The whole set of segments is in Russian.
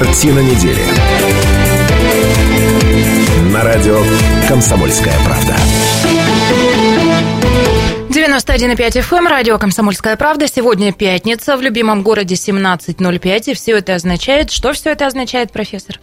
Картина недели. На радио «Комсомольская правда». 91,5 FM, эм, радио «Комсомольская правда». Сегодня пятница, в любимом городе 17.05. И все это означает... Что все это означает, профессор?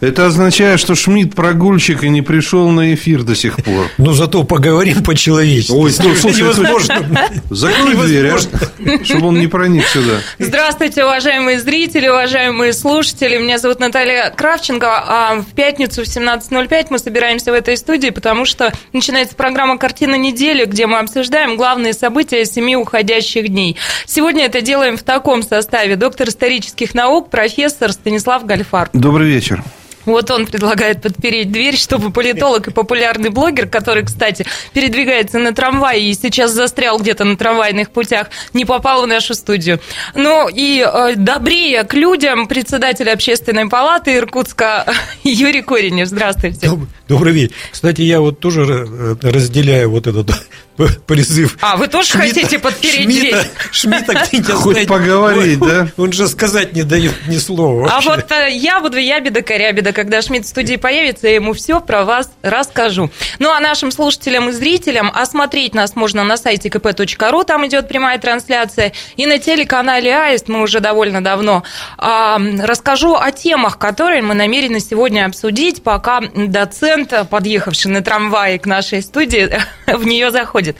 Это означает, что Шмидт прогульщик и не пришел на эфир до сих пор. Но зато поговорим по-человечески. Ой, ну, слушай, невозможно. Закрой дверь, а, чтобы он не проник сюда. Здравствуйте, уважаемые зрители, уважаемые слушатели. Меня зовут Наталья Кравченко. А в пятницу в 17.05 мы собираемся в этой студии, потому что начинается программа «Картина недели», где мы обсуждаем главные события семи уходящих дней. Сегодня это делаем в таком составе. Доктор исторических наук, профессор Станислав Гальфар. Добрый вечер. Вот он предлагает подпереть дверь, чтобы политолог и популярный блогер, который, кстати, передвигается на трамвае и сейчас застрял где-то на трамвайных путях, не попал в нашу студию. Ну и э, добрее к людям председатель общественной палаты Иркутска Юрий Коренев. Здравствуйте. Добрый вечер. Кстати, я вот тоже э, разделяю вот этот призыв. А, вы тоже Шмидта, хотите подпереть Шмидта? Шмидта где-нибудь Хоть поговорить, да? Он же сказать не дает ни слова. А вот э, я буду ябеда корябеда, когда Шмидт в студии появится, я ему все про вас расскажу. Ну, а нашим слушателям и зрителям осмотреть нас можно на сайте kp.ru, там идет прямая трансляция, и на телеканале Аист мы уже довольно давно. А, расскажу о темах, которые мы намерены сегодня обсудить, пока доцент, подъехавший на трамвае к нашей студии, в нее заходит.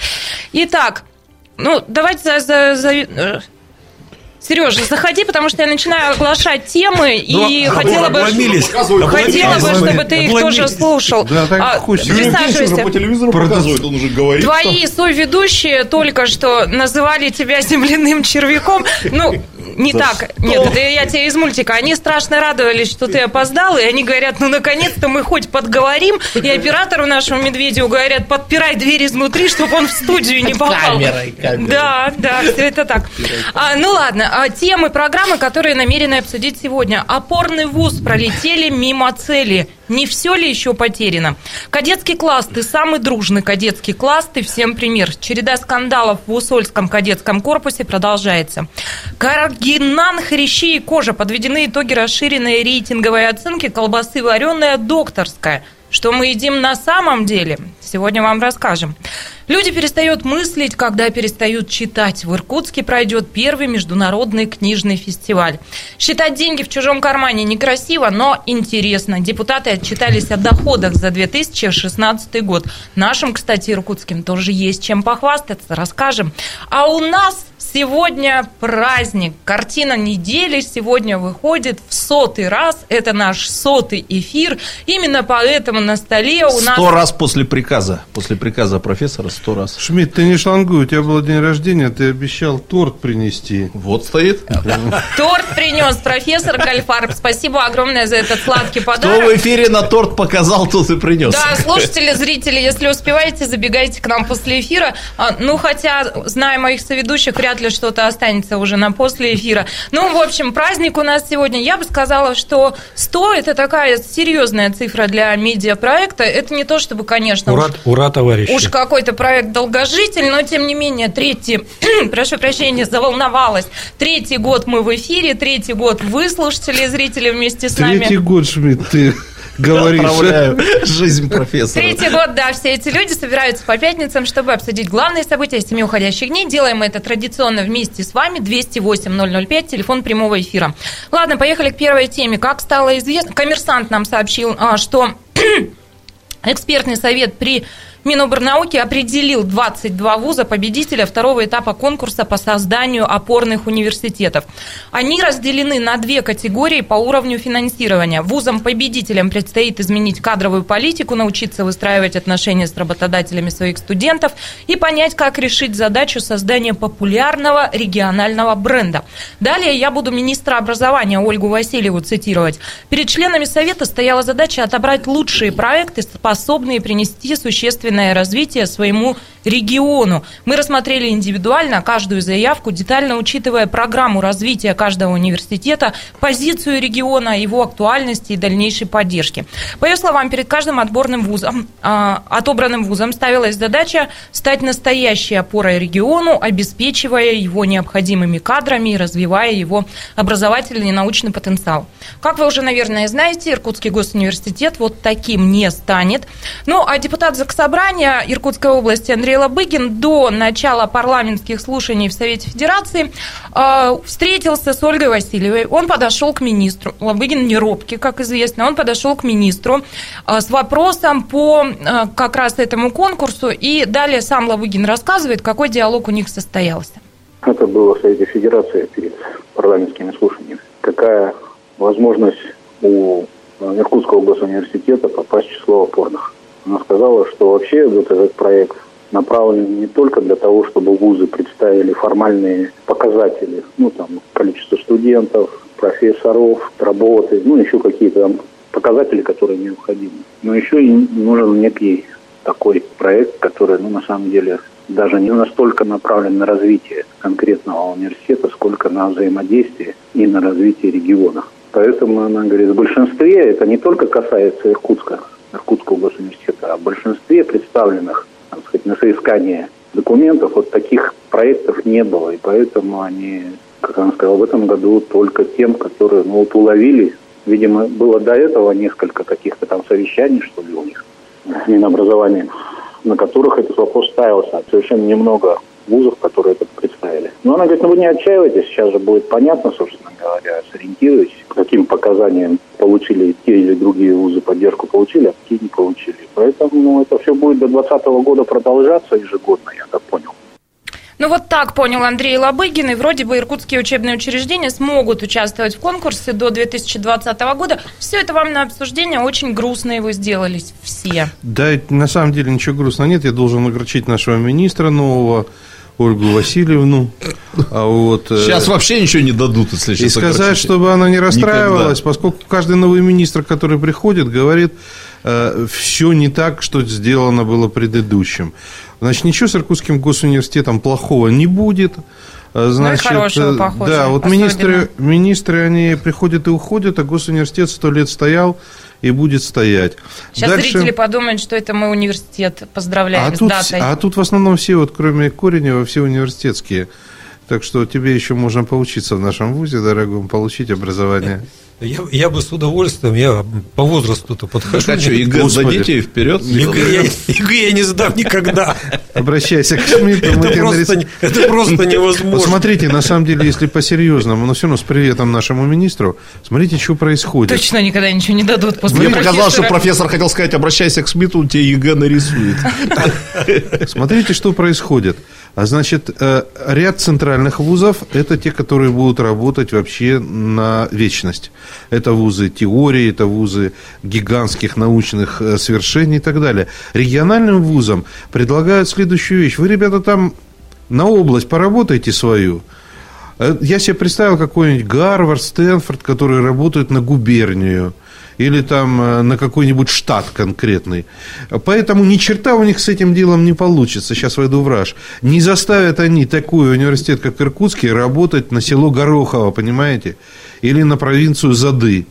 Итак, ну, давайте за, за, за Сережа, заходи, потому что я начинаю оглашать темы ну, и а хотела бы, хотела бы, чтобы ты их тоже слушал. Да, так а, присаживайся. по телевизору показывает, он уже говорит. Твои соведущие только что называли тебя земляным червяком. Ну, не За так. Что? Нет, это я тебе из мультика. Они страшно радовались, что ты опоздал, и они говорят, ну, наконец-то мы хоть подговорим. И оператору нашему Медведю говорят, подпирай дверь изнутри, чтобы он в студию не попал. Камерой, камерой. Да, да, все это так. А, ну, ладно. А, темы программы, которые намерены обсудить сегодня. Опорный вуз пролетели мимо цели. Не все ли еще потеряно? Кадетский класс, ты самый дружный кадетский класс, ты всем пример. Череда скандалов в Усольском кадетском корпусе продолжается. Каргинан, хрящи и кожа. Подведены итоги расширенной рейтинговой оценки колбасы вареная докторская. Что мы едим на самом деле? Сегодня вам расскажем. Люди перестают мыслить, когда перестают читать. В Иркутске пройдет первый международный книжный фестиваль. Считать деньги в чужом кармане некрасиво, но интересно. Депутаты отчитались о доходах за 2016 год. Нашим, кстати, иркутским тоже есть чем похвастаться. Расскажем. А у нас Сегодня праздник, картина недели сегодня выходит в сотый раз. Это наш сотый эфир. Именно поэтому на столе у нас... Сто раз после приказа. После приказа профессора сто раз. Шмидт, ты не шлангуй, у тебя был день рождения, ты обещал торт принести. Вот стоит. Торт принес профессор Гальфарб. Спасибо огромное за этот сладкий подарок. Кто в эфире на торт показал, тот и принес. Да, слушатели, зрители, если успеваете, забегайте к нам после эфира. А, ну, хотя, зная моих соведущих, вряд вряд ли что-то останется уже на после эфира. Ну, в общем, праздник у нас сегодня. Я бы сказала, что 100 – это такая серьезная цифра для медиапроекта. Это не то, чтобы, конечно, ура, уж, ура товарищи. уж какой-то проект долгожитель, но, тем не менее, третий, прошу прощения, заволновалась. Третий год мы в эфире, третий год вы, слушатели и зрители, вместе с третий нами. Третий год, Шмидт, ты говоришь. Отправляю жизнь профессора. Третий год, да, все эти люди собираются по пятницам, чтобы обсудить главные события семи уходящих дней. Делаем это традиционно вместе с вами. 208-005, телефон прямого эфира. Ладно, поехали к первой теме. Как стало известно, коммерсант нам сообщил, а, что экспертный совет при Миноборнауки определил 22 вуза победителя второго этапа конкурса по созданию опорных университетов. Они разделены на две категории по уровню финансирования. Вузам-победителям предстоит изменить кадровую политику, научиться выстраивать отношения с работодателями своих студентов и понять, как решить задачу создания популярного регионального бренда. Далее я буду министра образования Ольгу Васильеву цитировать. Перед членами Совета стояла задача отобрать лучшие проекты, способные принести существенные собственное развитие своему региону. Мы рассмотрели индивидуально каждую заявку, детально учитывая программу развития каждого университета, позицию региона, его актуальности и дальнейшей поддержки. По ее словам, перед каждым отборным вузом, а, отобранным вузом ставилась задача стать настоящей опорой региону, обеспечивая его необходимыми кадрами и развивая его образовательный и научный потенциал. Как вы уже, наверное, знаете, Иркутский госуниверситет вот таким не станет. Ну, а депутат Заксобрания Иркутской области Андрей Лобыгин до начала парламентских слушаний в Совете Федерации э, встретился с Ольгой Васильевой. Он подошел к министру. Лобыгин не робкий, как известно. Он подошел к министру э, с вопросом по э, как раз этому конкурсу. И далее сам Лобыгин рассказывает, какой диалог у них состоялся. Это было в Совете Федерации перед парламентскими слушаниями. Какая возможность у Иркутского госуниверситета попасть в число опорных? Она сказала, что вообще вот этот проект направлен не только для того, чтобы вузы представили формальные показатели, ну там количество студентов, профессоров, работы, ну еще какие-то там показатели, которые необходимы. Но еще и нужен некий такой проект, который, ну, на самом деле, даже не настолько направлен на развитие конкретного университета, сколько на взаимодействие и на развитие региона. Поэтому она говорит, в большинстве, это не только касается Иркутска, Иркутского госуниверситета, а в большинстве представленных так сказать, на соискание документов вот таких проектов не было. И поэтому они, как она сказала, в этом году только тем, которые ну, вот уловили. Видимо, было до этого несколько каких-то там совещаний, что ли, у них с Минобразованием, на которых этот вопрос ставился. Совершенно немного вузов, которые это представили. Но она говорит, ну вы не отчаивайтесь, сейчас же будет понятно, собственно говоря, сориентируйтесь, каким показаниям получили те или другие вузы поддержку получили, а какие не получили. Поэтому ну, это все будет до 2020 года продолжаться ежегодно, я так понял. Ну вот так понял Андрей Лобыгин, и вроде бы иркутские учебные учреждения смогут участвовать в конкурсе до 2020 года. Все это вам на обсуждение, очень грустно его сделались все. Да, на самом деле ничего грустного нет, я должен огорчить нашего министра нового, Ольгу Васильевну. А вот, э, Сейчас вообще ничего не дадут, если И сказать, чтобы она не расстраивалась, Никогда. поскольку каждый новый министр, который приходит, говорит, э, все не так, что сделано было предыдущим. Значит, ничего с Иркутским госуниверситетом плохого не будет. Значит, ну и хорошего, похоже, да, вот министры, министры, они приходят и уходят, а госуниверситет сто лет стоял, и будет стоять. Сейчас Дальше... зрители подумают, что это мы университет поздравляем а с тут, датой. А тут в основном все, вот кроме Коренева, все университетские. Так что тебе еще можно поучиться в нашем вузе, дорогом, получить образование. Я, я бы с удовольствием, я по возрасту-то подхожу. Так, а что, ЕГЭ сдадите вперед? ЕГЭ я, ЕГЭ я не сдам никогда. Обращайся к Шмидту. Это, просто, нарис... это просто невозможно. Вот смотрите, на самом деле, если по-серьезному, но все равно с приветом нашему министру, смотрите, что происходит. Точно никогда ничего не дадут после Мне показалось, что профессор хотел сказать, обращайся к Смиту, он тебе ЕГЭ нарисует. Смотрите, что происходит. А значит, э, ряд центральных вузов – это те, которые будут работать вообще на вечность. Это вузы теории, это вузы гигантских научных э, свершений и так далее. Региональным вузам предлагают следующую вещь. Вы, ребята, там на область поработайте свою. Э, я себе представил какой-нибудь Гарвард, Стэнфорд, которые работают на губернию – или там э, на какой-нибудь штат конкретный. Поэтому ни черта у них с этим делом не получится. Сейчас войду в раж. Не заставят они такой университет, как Иркутский, работать на село Горохово, понимаете? Или на провинцию Зады.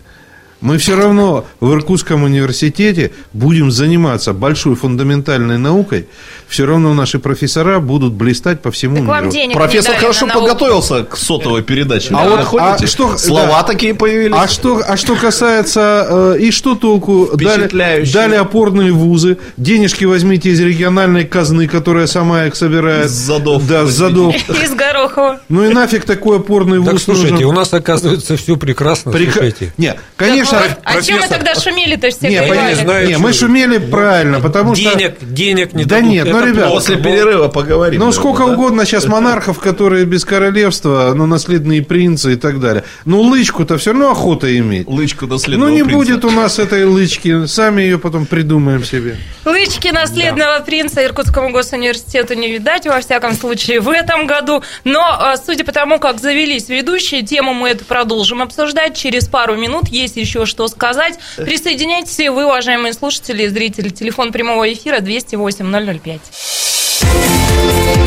Мы все равно в Иркутском университете будем заниматься большой фундаментальной наукой, все равно наши профессора будут блистать по всему так миру. Денег Профессор хорошо подготовился к сотовой передаче. А вот а что, слова да. такие появились. А что, а что касается э, и что толку дали, дали опорные вузы, денежки возьмите из региональной казны, которая сама их собирает. Из задов. Да, с задов. Из Горохова. Ну и нафиг такой опорный вуз так, слушайте, нужен. у нас оказывается все прекрасно. Прек... Слушайте. Нет, конечно. Так, а чем мы тогда шумели-то все? Не, не, не, мы шумели правильно, потому денег, что денег, денег не да нет, ну, ребят, после перерыва поговорим. Ну, сколько да? угодно сейчас монархов, которые без королевства, ну, наследные принцы и так далее. Ну, лычку-то все равно охота иметь. Лычку наследного Ну, не принца. будет у нас этой лычки. Сами ее потом придумаем себе. Лычки наследного да. принца Иркутскому госуниверситету не видать, во всяком случае, в этом году. Но, а, судя по тому, как завелись ведущие, тему мы эту продолжим обсуждать. Через пару минут есть еще еще что сказать, присоединяйтесь вы, уважаемые слушатели и зрители. Телефон прямого эфира 208-005.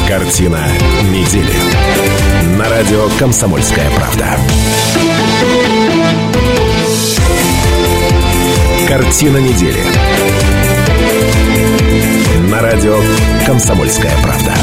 Картина недели. На радио «Комсомольская правда». Картина недели. На радио «Комсомольская правда».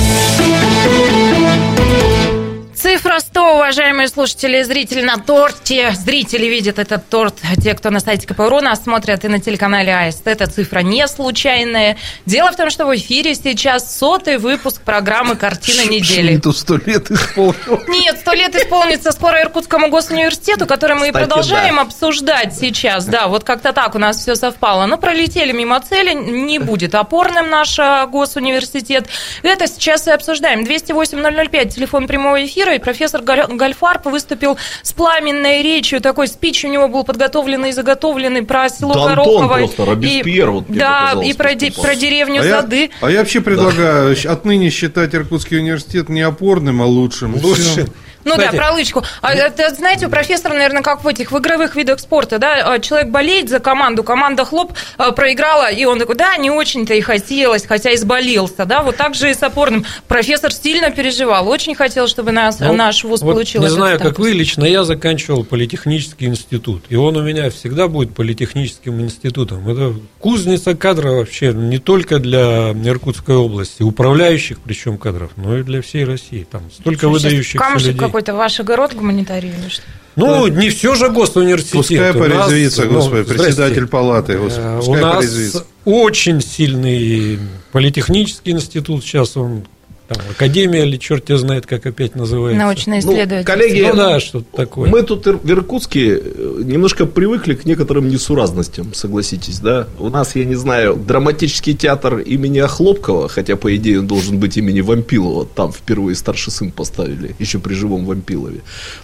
Цифра 100, уважаемые слушатели и зрители, на торте. Зрители видят этот торт. Те, кто на сайте КПРУ нас смотрят и на телеканале АСТ. Эта цифра не случайная. Дело в том, что в эфире сейчас сотый выпуск программы «Картина недели». Шмидту сто лет исполнилось. Нет, сто лет исполнится скоро Иркутскому госуниверситету, который мы и Кстати, продолжаем обсуждать сейчас. Да, вот как-то так у нас все совпало. Но пролетели мимо цели, не будет опорным наш а, госуниверситет. Это сейчас и обсуждаем. 208-005, телефон прямого эфира, и профессор Галь- Гальфарб выступил с пламенной речью. Такой спич у него был подготовленный и заготовленный про село Дантон Горохово. просто, Робеспьер, и, вот да, и про, де- про деревню А я, Зады. а я вообще предлагаю отныне считать Иркутский университет не опорным, а лучшим. Лучше. Ну Кстати, да, про лычку. А, это, знаете, у профессора, наверное, как в этих в игровых видах спорта, да, а, человек болеет за команду, команда хлоп а, проиграла, и он такой, да, не очень-то и хотелось, хотя изболелся, да, вот так же и с опорным. Профессор сильно переживал, очень хотел, чтобы нас, Ну, наш вуз вот получил Не знаю, как вы, лично я заканчивал политехнический институт. И он у меня всегда будет политехническим институтом. Это кузница кадров вообще не только для Иркутской области, управляющих причем кадров, но и для всей России. Там столько сейчас выдающихся людей. Какой-то ваш огород гуманитарий или что? Ну, не все же госуниверситет. Пускай У нас, порезвится, ну, господи, здрасте. председатель палаты, Э, господи, У пускай нас порезвится. очень сильный политехнический институт, сейчас он там, академия или черт его знает, как опять называется. Научно-исследовательский. коллеги, Ну да, что-то такое. Мы тут в Иркутске э, немножко привыкли к некоторым несуразностям, согласитесь, да? У нас, я не знаю, драматический театр имени Охлопкова, хотя, по идее, он должен быть имени Вампилова, там впервые старший сын поставили, еще при живом Вампилове.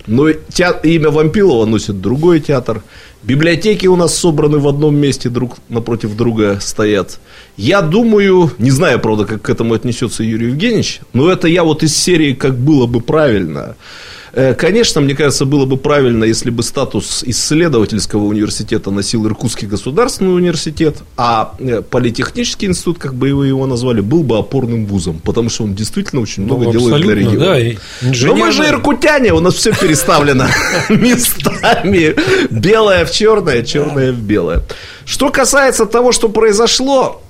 Но теа- имя Вампилова носит другой театр. Библиотеки у нас собраны в одном месте, друг напротив друга стоят. Я думаю, не знаю, правда, как к этому отнесется Юрий Евгеньевич, но это я вот из серии «Как было бы правильно». Э, Конечно, мне кажется, было бы правильно, если бы статус исследовательского университета носил Иркутский государственный университет, а э, политехнический институт, как бы вы его назвали, был бы опорным вузом, потому что он действительно очень много Ну, делает для региона. да, и Но мы же иркутяне, у нас все переставлено местами. Белое в черное, черное в белое. Что касается того, что произошло,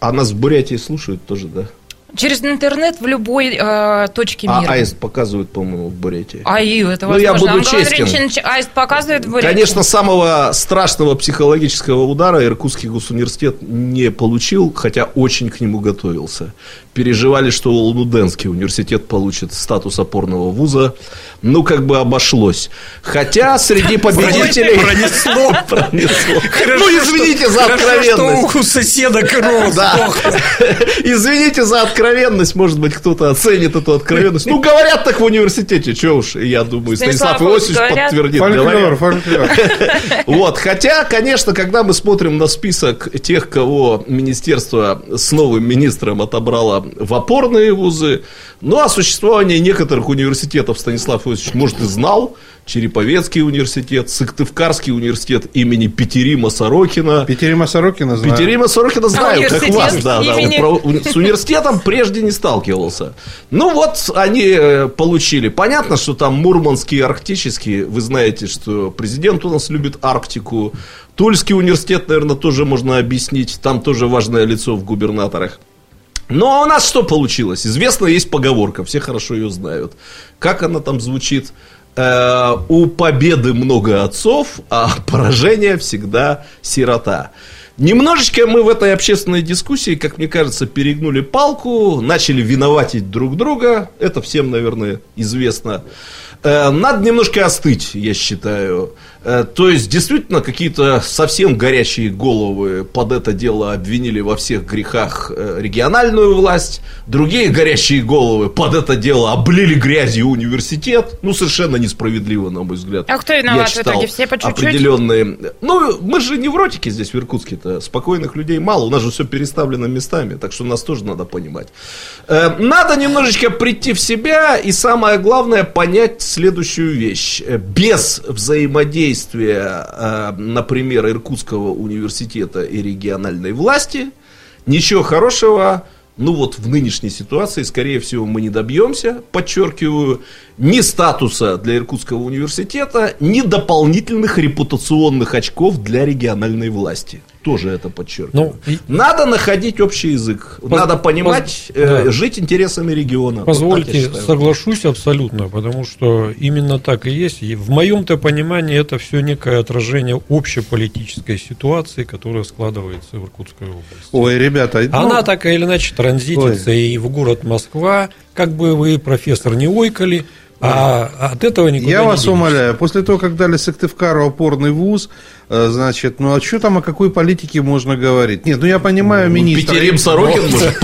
а нас в Бурятии слушают тоже, да? Через интернет в любой э, точке А мира. аист показывают, по-моему, в Бурятии. АИ, это Ну, я буду Антон честен. Андреевич Аист показывает в Бурятии? Конечно, самого страшного психологического удара Иркутский госуниверситет не получил, хотя очень к нему готовился. Переживали, что Улан-Удэнский университет получит статус опорного вуза. Ну, как бы обошлось. Хотя среди победителей... Пронесло. Ну, извините за откровенность. у соседа сдохла. Извините за откровенность, может быть, кто-то оценит эту откровенность. Ну, говорят так в университете, что уж, я думаю, Станислав Иосифович подтвердит. Фольклор, фольклор. Вот, хотя, конечно, когда мы смотрим на список тех, кого министерство с новым министром отобрало в опорные вузы, ну, о существовании некоторых университетов Станислав Иосифович, может, и знал. Череповецкий университет, Сыктывкарский университет имени Петерима Сорокина. Петерима Сорокина знаю. Петерима Сорокина знаю, как университет вас, да, да. имени- про- с университетом прежде не сталкивался. Ну вот они э, получили. Понятно, что там Мурманский и Арктический. Вы знаете, что президент у нас любит Арктику. Тульский университет, наверное, тоже можно объяснить. Там тоже важное лицо в губернаторах. Но у нас что получилось? Известно, есть поговорка, все хорошо ее знают. Как она там звучит? Э, у победы много отцов, а поражение всегда сирота. Немножечко мы в этой общественной дискуссии, как мне кажется, перегнули палку, начали виноватить друг друга. Это всем, наверное, известно. Э, Надо немножко остыть, я считаю. Э, То есть, действительно, какие-то совсем горячие головы под это дело обвинили во всех грехах э, региональную власть. Другие горячие головы под это дело облили грязью университет. Ну, совершенно несправедливо, на мой взгляд. А кто Я виноват в читал итоге? Все по чуть-чуть? Определенные. Ну, мы же невротики здесь, в Иркутске-то. Спокойных людей мало. У нас же все переставлено местами. Так что нас тоже надо понимать. Э, Надо немножечко прийти в себя и самое главное понять следующую вещь. Без взаимодействия, э, например, Иркутского университета и региональной власти, ничего хорошего ну вот в нынешней ситуации, скорее всего, мы не добьемся, подчеркиваю, ни статуса для Иркутского университета, ни дополнительных репутационных очков для региональной власти. Тоже это подчеркиваю. Ну, Надо находить общий язык. Поз... Надо понимать, поз... э, да. жить интересами региона. Позвольте, вот соглашусь абсолютно, потому что именно так и есть. И в моем-то понимании это все некое отражение общеполитической ситуации, которая складывается в Иркутской области. Ой, ребята, она ну... так или иначе транзитится Ой. и в город Москва. Как бы вы, профессор, не ойкали, а от этого никуда Я не вас денешься. умоляю, после того, как дали Сыктывкару опорный вуз, э, значит, ну а что там, о какой политике можно говорить? Нет, ну я понимаю, ну, министр... Петерим Сорокин может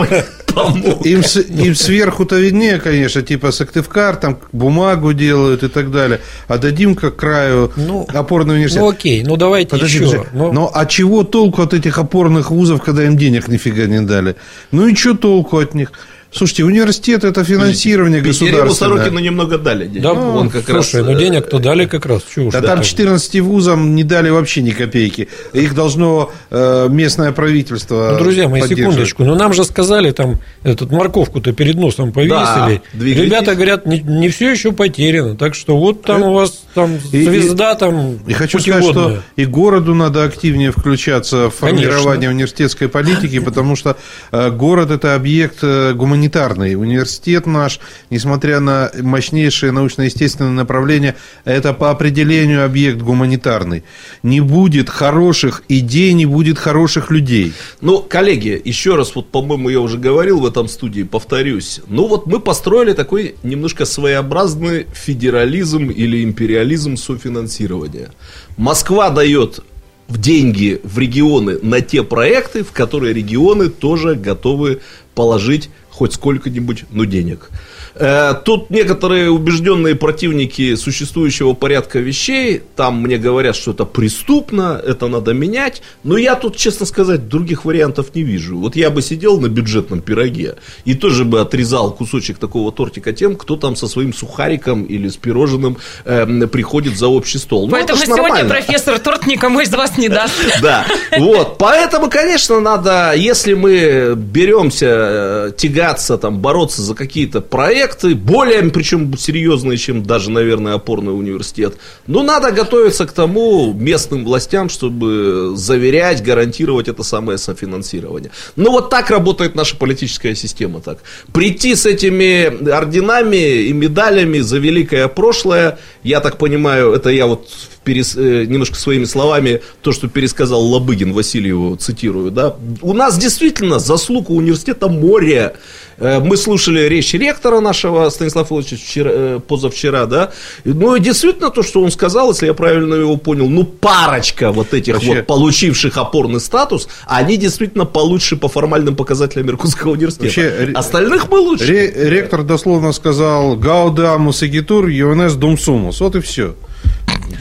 помочь. Им, им сверху-то виднее, конечно, типа Сыктывкар, там бумагу делают и так далее. А дадим к краю ну, опорный университет. Ну окей, ну давайте Подожди, еще. Но... но а чего толку от этих опорных вузов, когда им денег нифига не дали? Ну и что толку от них? Слушайте, университет это финансирование государственное. Сорокину немного дали денег. Да, ну, он как слушай, раз... ну денег-то дали как раз. Чего да, там 14 вузам не дали вообще ни копейки. Их должно э, местное правительство Ну, друзья мои, секундочку. Но ну, нам же сказали, там, этот морковку-то перед носом повесили. Да, Ребята говорят, не, не все еще потеряно. Так что вот там это... у вас там звезда и, там И хочу сказать, что и городу надо активнее включаться в формирование Конечно. университетской политики, потому что э, город – это объект гуманитарного гуманитарный. Университет наш, несмотря на мощнейшее научно-естественное направление, это по определению объект гуманитарный. Не будет хороших идей, не будет хороших людей. Ну, коллеги, еще раз, вот, по-моему, я уже говорил в этом студии, повторюсь. Ну, вот мы построили такой немножко своеобразный федерализм или империализм софинансирования. Москва дает в деньги в регионы на те проекты, в которые регионы тоже готовы положить хоть сколько-нибудь, но денег. Э, тут некоторые убежденные противники существующего порядка вещей, там мне говорят, что это преступно, это надо менять, но я тут, честно сказать, других вариантов не вижу. Вот я бы сидел на бюджетном пироге и тоже бы отрезал кусочек такого тортика тем, кто там со своим сухариком или с пирожным э, приходит за общий стол. Ну, поэтому ну, сегодня нормально. профессор торт никому из вас не даст. Да, вот, поэтому, конечно, надо, если мы беремся э, тягаться, там, бороться за какие-то проекты, более, причем серьезные, чем даже, наверное, опорный университет. Но надо готовиться к тому местным властям, чтобы заверять, гарантировать это самое софинансирование. Ну, вот так работает наша политическая система. Так. Прийти с этими орденами и медалями за великое прошлое, я так понимаю, это я вот перес, э, немножко своими словами то, что пересказал Лобыгин Васильеву, цитирую, да, у нас действительно заслуг у университета море. Э, мы слушали речь ректора нашего Станислава Филовича вчера, э, позавчера, да, ну и действительно то, что он сказал, если я правильно его понял, ну парочка вот этих Вообще... вот получивших опорный статус, они действительно получше по формальным показателям Иркутского университета. Вообще, Остальных мы лучше. Ректор дословно сказал «Гаудамус и гитур, юнес думсумус». Вот и все.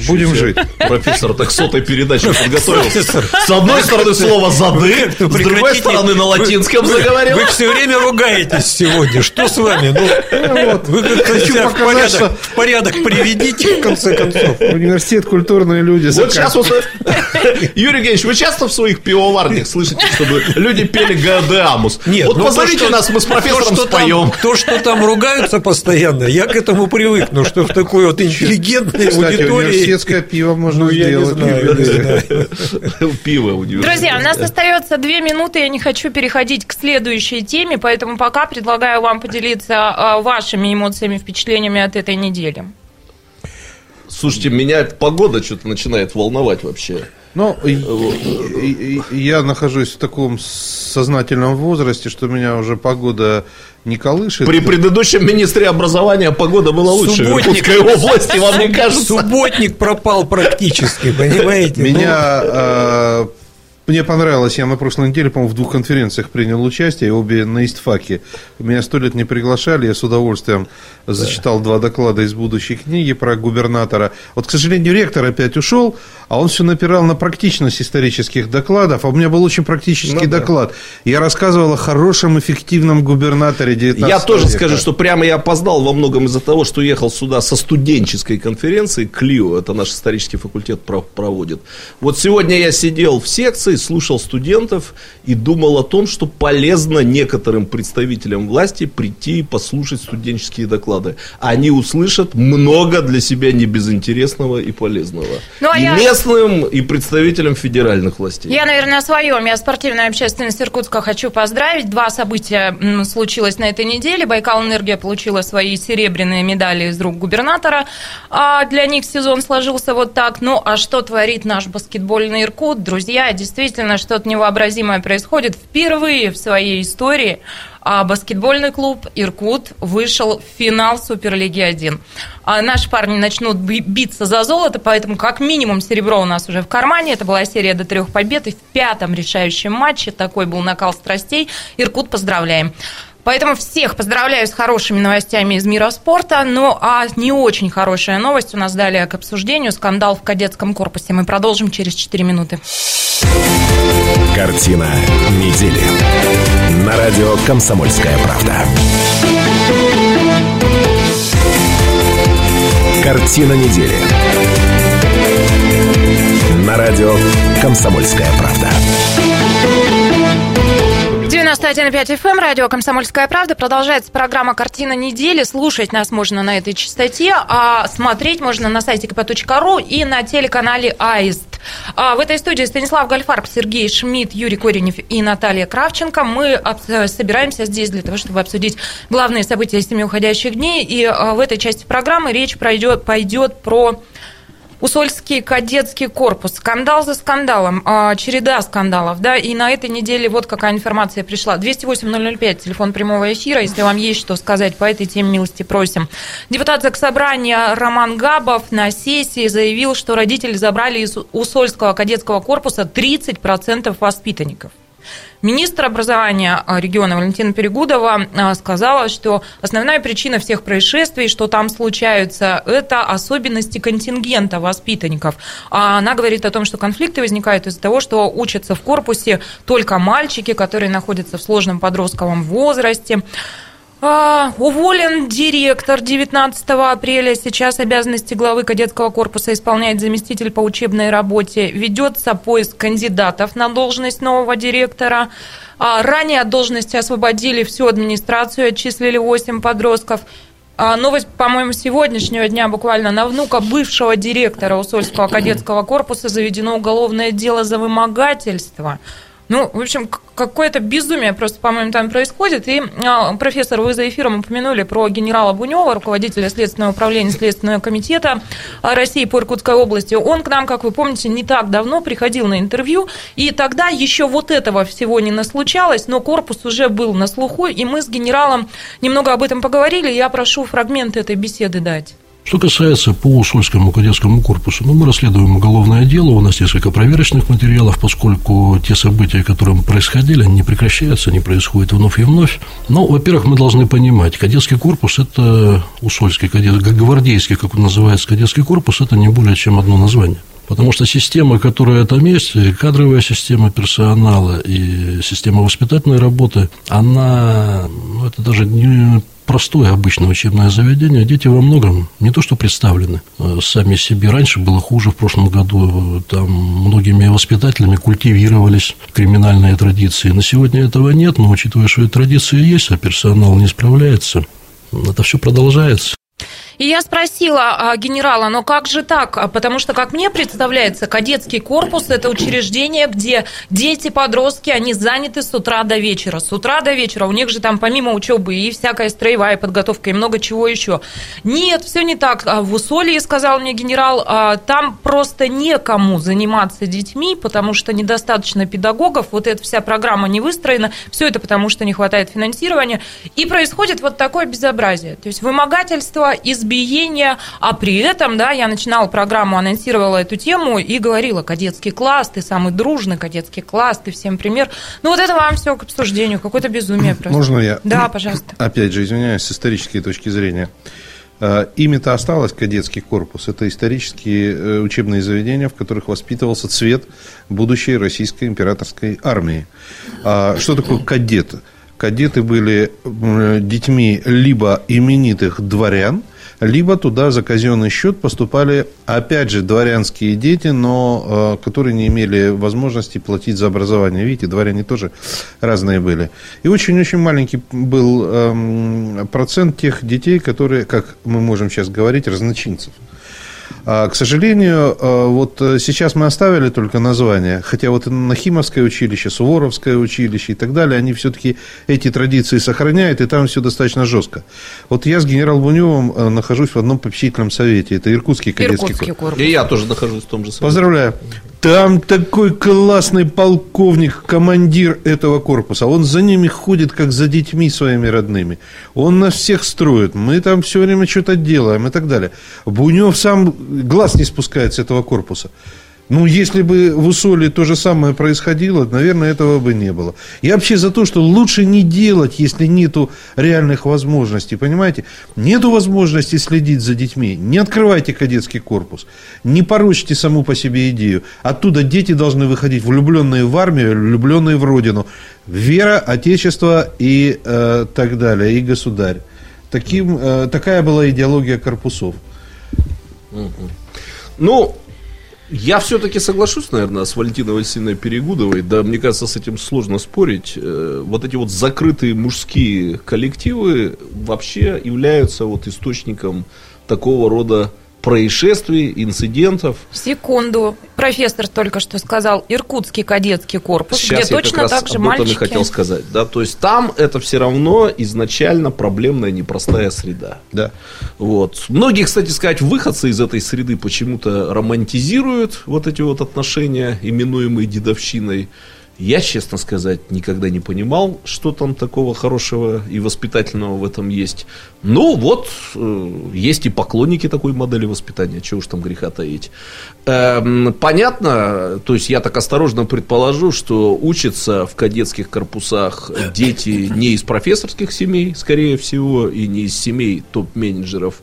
Будем жить. Профессор так сотой передачи подготовился. С одной стороны слово «зады», с другой стороны на латинском заговорил. Вы все время ругаетесь сегодня. Что с вами? Ну, вы хочу показать, в порядок приведите, в конце концов. Университет культурные люди. Вот сейчас вот... Юрий Евгеньевич, вы часто в своих пивоварнях слышите, чтобы люди пели Гадеамус? Нет. Вот ну позовите нас, мы с профессором споем. То, что там ругаются постоянно, я к этому привык. Но что в такой вот интеллигентной аудитории университетское пиво можно ну, сделать. Пиво Друзья, у нас остается две минуты, я не хочу переходить к следующей теме, поэтому пока предлагаю вам поделиться а, вашими эмоциями, впечатлениями от этой недели. Слушайте, меня погода что-то начинает волновать вообще. Ну, я нахожусь в таком сознательном возрасте, что меня уже погода не колышет. При предыдущем министре образования погода была лучше Субботник, в Иркутской области, вам не кажется? Субботник пропал практически, понимаете? Меня ну. Мне понравилось, я на прошлой неделе, по-моему, в двух конференциях принял участие, обе на истфаке. Меня сто лет не приглашали, я с удовольствием зачитал два доклада из будущей книги про губернатора. Вот, к сожалению, ректор опять ушел, а он все напирал на практичность исторических докладов, а у меня был очень практический Ну да. доклад. Я рассказывал о хорошем, эффективном губернаторе 19 Я тоже века. скажу, что прямо я опоздал во многом из-за того, что ехал сюда со студенческой конференции КЛИО, это наш исторический факультет про- проводит. Вот сегодня я сидел в секции, слушал студентов и думал о том, что полезно некоторым представителям власти прийти и послушать студенческие доклады. Они услышат много для себя небезынтересного и полезного. Ну, а и я- местным, и представителям федеральных властей. Я, наверное, о своем. Я спортивная общественность Иркутска хочу поздравить. Два события случилось на этой неделе. Байкал Энергия получила свои серебряные медали из рук губернатора. А для них сезон сложился вот так. Ну, а что творит наш баскетбольный Иркут? Друзья, действительно, что-то невообразимое происходит. Впервые в своей истории а баскетбольный клуб «Иркут» вышел в финал Суперлиги 1. А наши парни начнут би- биться за золото, поэтому как минимум серебро у нас уже в кармане. Это была серия до трех побед. И в пятом решающем матче такой был накал страстей. «Иркут» поздравляем. Поэтому всех поздравляю с хорошими новостями из мира спорта. Ну, а не очень хорошая новость у нас далее к обсуждению. Скандал в кадетском корпусе. Мы продолжим через 4 минуты. Картина недели. На радио «Комсомольская правда». Картина недели. На радио «Комсомольская правда». 91,5 FM, эм, радио «Комсомольская правда». Продолжается программа «Картина недели». Слушать нас можно на этой частоте, а смотреть можно на сайте kp.ru и на телеканале «Аист». А в этой студии Станислав Гальфарб, Сергей Шмидт, Юрий Коренев и Наталья Кравченко. Мы об- собираемся здесь для того, чтобы обсудить главные события семи уходящих дней. И а, в этой части программы речь пройдет, пойдет про Усольский кадетский корпус. Скандал за скандалом, а, череда скандалов, да, и на этой неделе вот какая информация пришла. 208-005, телефон прямого эфира, если вам есть что сказать по этой теме, милости просим. Депутат Заксобрания Роман Габов на сессии заявил, что родители забрали из Усольского кадетского корпуса 30% воспитанников. Министр образования а, региона Валентина Перегудова а, сказала, что основная причина всех происшествий, что там случаются, это особенности контингента воспитанников. А она говорит о том, что конфликты возникают из-за того, что учатся в корпусе только мальчики, которые находятся в сложном подростковом возрасте. А, уволен директор 19 апреля. Сейчас обязанности главы кадетского корпуса исполняет заместитель по учебной работе. Ведется поиск кандидатов на должность нового директора. А, ранее от должности освободили всю администрацию, отчислили 8 подростков. А, Новость, по-моему, сегодняшнего дня буквально на внука бывшего директора Усольского кадетского корпуса заведено уголовное дело за вымогательство. Ну, в общем, какое-то безумие просто, по-моему, там происходит. И а, профессор, вы за эфиром упомянули про генерала Бунева, руководителя Следственного управления Следственного комитета России по Иркутской области. Он к нам, как вы помните, не так давно приходил на интервью, и тогда еще вот этого всего не наслучалось, но корпус уже был на слуху, и мы с генералом немного об этом поговорили. Я прошу фрагмент этой беседы дать. Что касается по Усольскому кадетскому корпусу, ну, мы расследуем уголовное дело, у нас несколько проверочных материалов, поскольку те события, которые происходили, они не прекращаются, они происходят вновь и вновь. Но, во-первых, мы должны понимать, кадетский корпус – это Усольский кадет, гвардейский, как он называется, кадетский корпус – это не более чем одно название. Потому что система, которая там есть, кадровая система персонала и система воспитательной работы, она, ну, это даже не простое обычное учебное заведение. Дети во многом не то что представлены э, сами себе. Раньше было хуже, в прошлом году там многими воспитателями культивировались криминальные традиции. На сегодня этого нет, но учитывая, что эти традиции есть, а персонал не справляется, это все продолжается. И я спросила а, генерала, но как же так? А, Потому что, как мне представляется, кадетский корпус – это учреждение, где дети, подростки, они заняты с утра до вечера. С утра до вечера у них же там помимо учебы и всякая строевая подготовка, и много чего еще. Нет, все не так. А В Усолье, сказал мне генерал, а, там просто некому заниматься детьми, потому что недостаточно педагогов, вот эта вся программа не выстроена, все это потому, что не хватает финансирования. И происходит вот такое безобразие. То есть вымогательство, избиение, избиения, а при этом, да, я начинала программу, анонсировала эту тему и говорила, кадетский класс, ты самый дружный кадетский класс, ты всем пример. Ну, вот это вам все к обсуждению, какое-то безумие просто. Можно я? Да, пожалуйста. Опять же, извиняюсь, с исторической точки зрения. Э, Ими-то осталось кадетский корпус. Это исторические э, учебные заведения, в которых воспитывался цвет будущей российской императорской армии. А Что такое кадет? Кадеты были м, детьми либо именитых дворян, либо туда за казенный счет поступали, опять же, дворянские дети, но э, которые не имели возможности платить за образование. Видите, дворяне тоже разные были. И очень-очень маленький был эм, процент тех детей, которые, как мы можем сейчас говорить, разночинцев. А, К сожалению, э, вот э, сейчас мы оставили только название, хотя вот и Нахимовское училище, Суворовское училище и так далее, они все-таки эти традиции сохраняют, и там все достаточно жестко. Вот я с генерал Буневым э, нахожусь в одном попечительном совете, это Иркутский кадетский Иркутский корпус. корпус. И я тоже нахожусь в том же самом. Поздравляю. Там такой классный полковник, командир этого корпуса. Он за ними ходит, как за детьми своими родными. Он нас всех строит. Мы там все время что-то делаем и так далее. Бунев сам глаз не спускает с этого корпуса. Ну, если бы в Усоле то же самое происходило, наверное, этого бы не было. Я вообще за то, что лучше не делать, если нету реальных возможностей, понимаете? Нету возможности следить за детьми. Не открывайте кадетский корпус. Не порочьте саму по себе идею. Оттуда дети должны выходить влюбленные в армию, влюбленные в родину. Вера, отечество и э, так далее, и государь. Таким, э, такая была идеология корпусов. Ну, я все-таки соглашусь, наверное, с Валентиной Васильевной Перегудовой. Да, мне кажется, с этим сложно спорить. Э, Вот эти вот закрытые мужские коллективы вообще являются вот источником такого рода происшествий, инцидентов. Секунду. Профессор только что сказал Иркутский кадетский корпус, Сейчас где я точно как раз так же об этом и хотел сказать. Да? То есть там это все равно изначально проблемная непростая среда. Да. Вот. Многие, кстати сказать, выходцы из этой среды почему-то романтизируют вот эти вот отношения, именуемые дедовщиной. Я, честно сказать, никогда не понимал, что там такого хорошего и воспитательного в этом есть. Ну, вот, э, есть и поклонники такой модели воспитания, чего уж там греха таить. Эм, понятно, то есть я так осторожно предположу, что учатся в кадетских корпусах дети не из профессорских семей, скорее всего, и не из семей топ-менеджеров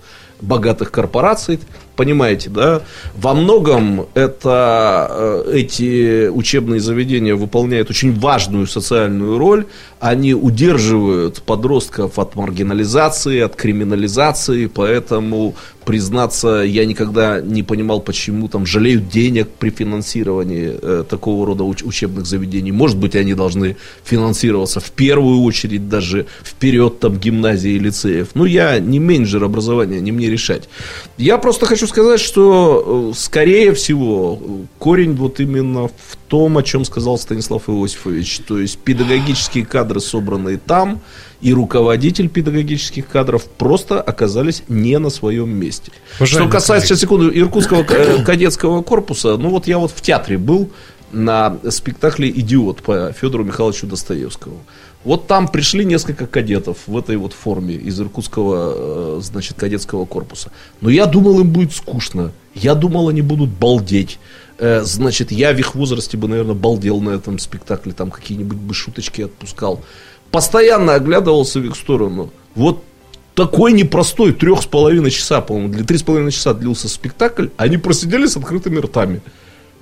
богатых корпораций, понимаете, да? Во многом это, э, эти учебные заведения выполняют очень важную социальную роль. Они удерживают подростков от маргинализации, от криминализации, поэтому, признаться, я никогда не понимал, почему там жалеют денег при финансировании э, такого рода уч- учебных заведений. Может быть, они должны финансироваться в первую очередь даже вперед там гимназии и лицеев. Ну, я не менеджер образования, не мне решать. Я просто хочу сказать, что, э, скорее всего, корень вот именно в том, о чем сказал Станислав Иосифович. То есть педагогические кадры, собранные там, и руководитель педагогических кадров просто оказались не на своем месте. Уважаемый что касается, сейчас секунду, Иркутского э, кадетского корпуса, ну вот я вот в театре был на спектакле «Идиот» по Федору Михайловичу Достоевскому. Вот там пришли несколько кадетов в этой вот форме из иркутского, э, значит, кадетского корпуса. Но я думал, им будет скучно. Я думал, они будут балдеть. Э, Значит, я в их возрасте бы, наверное, балдел на этом спектакле, там какие-нибудь бы шуточки отпускал. Постоянно оглядывался в их сторону. Вот такой непростой, трех с половиной часа, по-моему, для три с половиной часа длился спектакль, они просидели с открытыми ртами.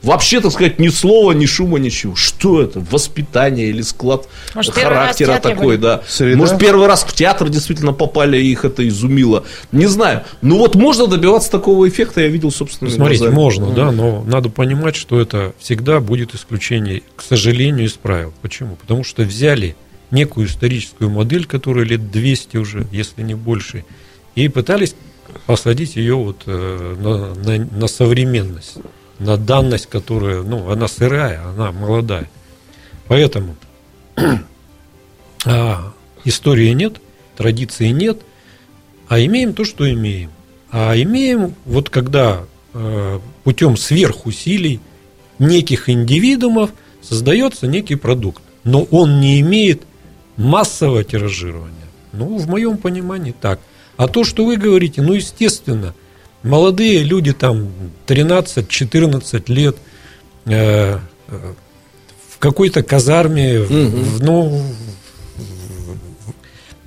Вообще, так сказать, ни слова, ни шума, ничего. Что это? Воспитание или склад Может, характера такой, были? да. Среда? Может, первый раз в театр действительно попали, и их это изумило. Не знаю. Ну вот можно добиваться такого эффекта, я видел, собственно, Смотрите, можно, да, но надо понимать, что это всегда будет исключение, к сожалению, из правил. Почему? Потому что взяли некую историческую модель, которая лет 200 уже, если не больше, и пытались посадить ее вот э, на, на- на современность, на данность, которая, ну, она сырая, она молодая. Поэтому а, истории нет, традиции нет, а имеем то, что имеем. А имеем, вот когда э, путем сверхусилий неких индивидуумов создается некий продукт, но он не имеет массового тиражирования. Ну, в моем понимании так. А то, что вы говорите, ну, естественно, молодые люди там 13-14 лет э, э, в какой-то казарме, в, ну,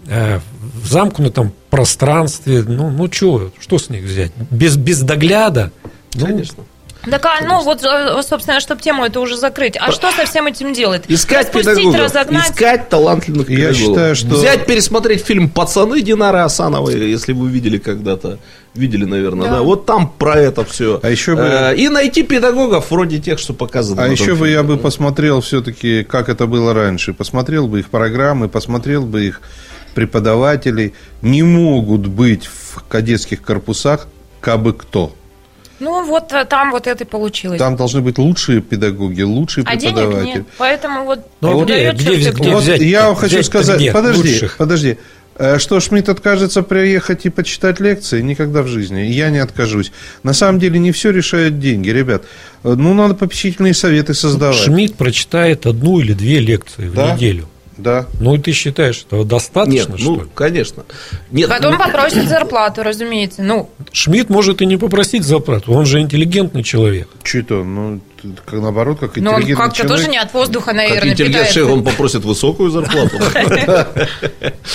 э, в замкнутом пространстве, ну, ну что, что с них взять? Без, без догляда? Ну, Конечно. Так, а, ну вот, э, собственно, чтобы тему это уже закрыть. А что со всем этим делать? Искать Распустить, педагогов, разогнать? искать талантливых Я педагогов. считаю, что- Взять, пересмотреть фильм «Пацаны» Динары Асановой, если вы видели когда-то. Видели, наверное, да. Да. Вот там про это все. А еще бы- И найти педагогов вроде тех, что показано. А еще бы фильме. я бы посмотрел все-таки, как это было раньше. Посмотрел бы их программы, посмотрел бы их преподавателей. Не могут быть в кадетских корпусах кабы кто. Ну вот э, там вот это и получилось. Там должны быть лучшие педагоги, лучшие а денег преподаватели. нет. Поэтому вот Ну, вот где- где- где кто. Вот взять-то? я вам хочу сказать, где? подожди, Лучших. подожди. Э, Что Шмидт откажется приехать и почитать лекции? Никогда в жизни. И Я не откажусь. На самом деле не все решают деньги, ребят. Э, Ну, надо попечительные советы создавать. Шмидт прочитает одну или две лекции в Да? неделю. Да. Ну, и ты считаешь, этого достаточно, Нет, что ну, ли? конечно. Нет, Потом ну, попросит зарплату, разумеется. Ну, Шмидт может и не попросить зарплату, он же интеллигентный человек. Че это? Ну, как наоборот, как но он как-то человек. тоже не от воздуха, как наверное, интеллигент питается. человек, он попросит высокую зарплату.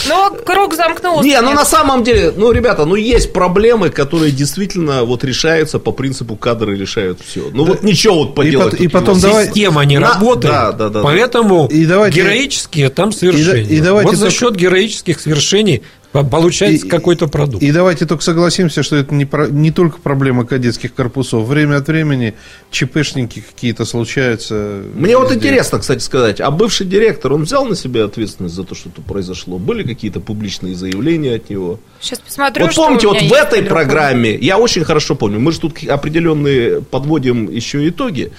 Ну, круг замкнулся. Не, ну на самом деле, ну, ребята, ну есть проблемы, которые действительно вот решаются по принципу кадры решают все. Ну вот ничего вот поделать. и потом давай- Система не работает, да, да, да, да. поэтому героические там свершения. вот за счет героических свершений по- получается И- какой-то продукт. И давайте только согласимся, что это не, про- не только проблема кадетских корпусов. Время от времени ЧПшники какие-то случаются. Мне вот везде. интересно, кстати, сказать, а бывший директор, он взял на себя ответственность за то, что тут произошло? Были какие-то публичные заявления от него? Сейчас посмотрю, вот что помните, у вот в этой программе, я очень хорошо помню, мы же тут определенные подводим еще итоги.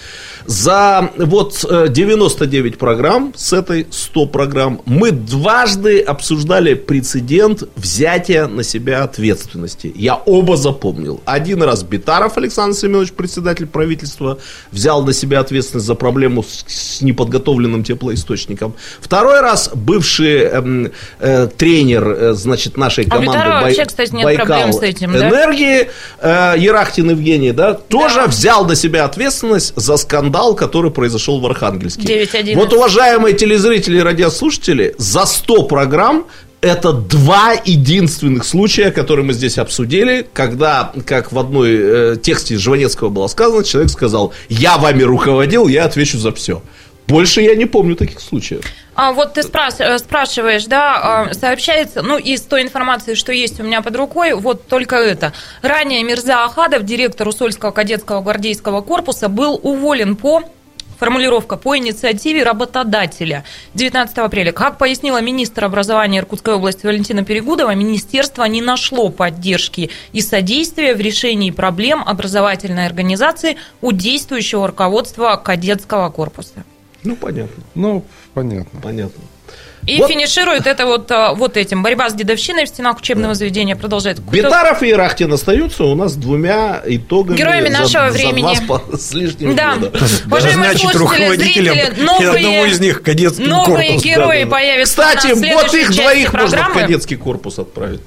За вот э, 99 программ, с этой 100 программ, мы дважды обсуждали прецедент взятия на себя ответственности. Я оба запомнил. Один раз Битаров Александр Семенович, председатель правительства, взял на себя ответственность за проблему с, с неподготовленным теплоисточником. Второй раз бывший эм, э, тренер, э, значит, нашей А команды Битарова Бай- вообще, кстати, нет Байкал проблем с этим, да? энергии э, Ерахтин Евгений, да, тоже Да. взял на себя ответственность за скандал, который произошел в Архангельске. 9.11. Вот, уважаемые телезрители и радиослушатели, за 100 программ это два единственных случая, которые мы здесь обсудили, когда, как в одной э, тексте Жванецкого было сказано, человек сказал, я вами руководил, я отвечу за все. Больше я не помню таких случаев. А вот ты спрас- э, спрашиваешь, да, а, сообщается, ну, из той информации, что есть у меня под рукой, вот только это. Ранее Мирза Ахадов, директор Усольского кадетского гвардейского корпуса, был уволен по Формулировка по инициативе работодателя 19 апреля. Как пояснила министр образования Иркутской области Валентина Перегудова, министерство не нашло поддержки и содействия в решении проблем образовательной организации у действующего руководства кадетского корпуса. Ну, понятно, Ну, понятно. понятно. И Вот. финиширует это вот, а, вот этим. Борьба с дедовщиной в стенах учебного заведения продолжает. Битаров и Ерахтин остаются у нас двумя итогами Героями за- нашего за времени. два с лишним Да. года. Уважаемые Назначить слушатели, зрители, и новые, одного из них кадетский новые корпус. герои Да, да. появятся Кстати, вот их двоих можно в программы. кадетский корпус отправить.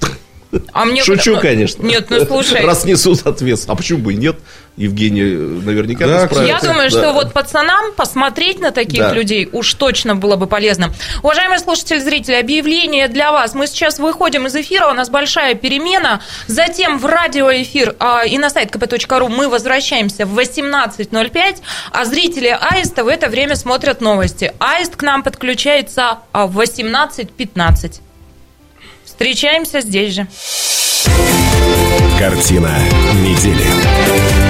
А мне Шучу, конечно. Нет, ну слушай. Раз несут ответственность. А почему бы и нет? Евгений э, наверняка Да, Я справится. думаю, Да. что вот пацанам посмотреть на таких Да. людей уж точно было бы полезно. Уважаемые слушатели, зрители, объявление для вас. Мы сейчас выходим из эфира, у нас большая перемена. Затем в радиоэфир а, и на сайт kp.ru мы возвращаемся в 18.05, а зрители Аиста в это время смотрят новости. Аист к нам подключается а, в 18.15. Встречаемся здесь же. Картина недели.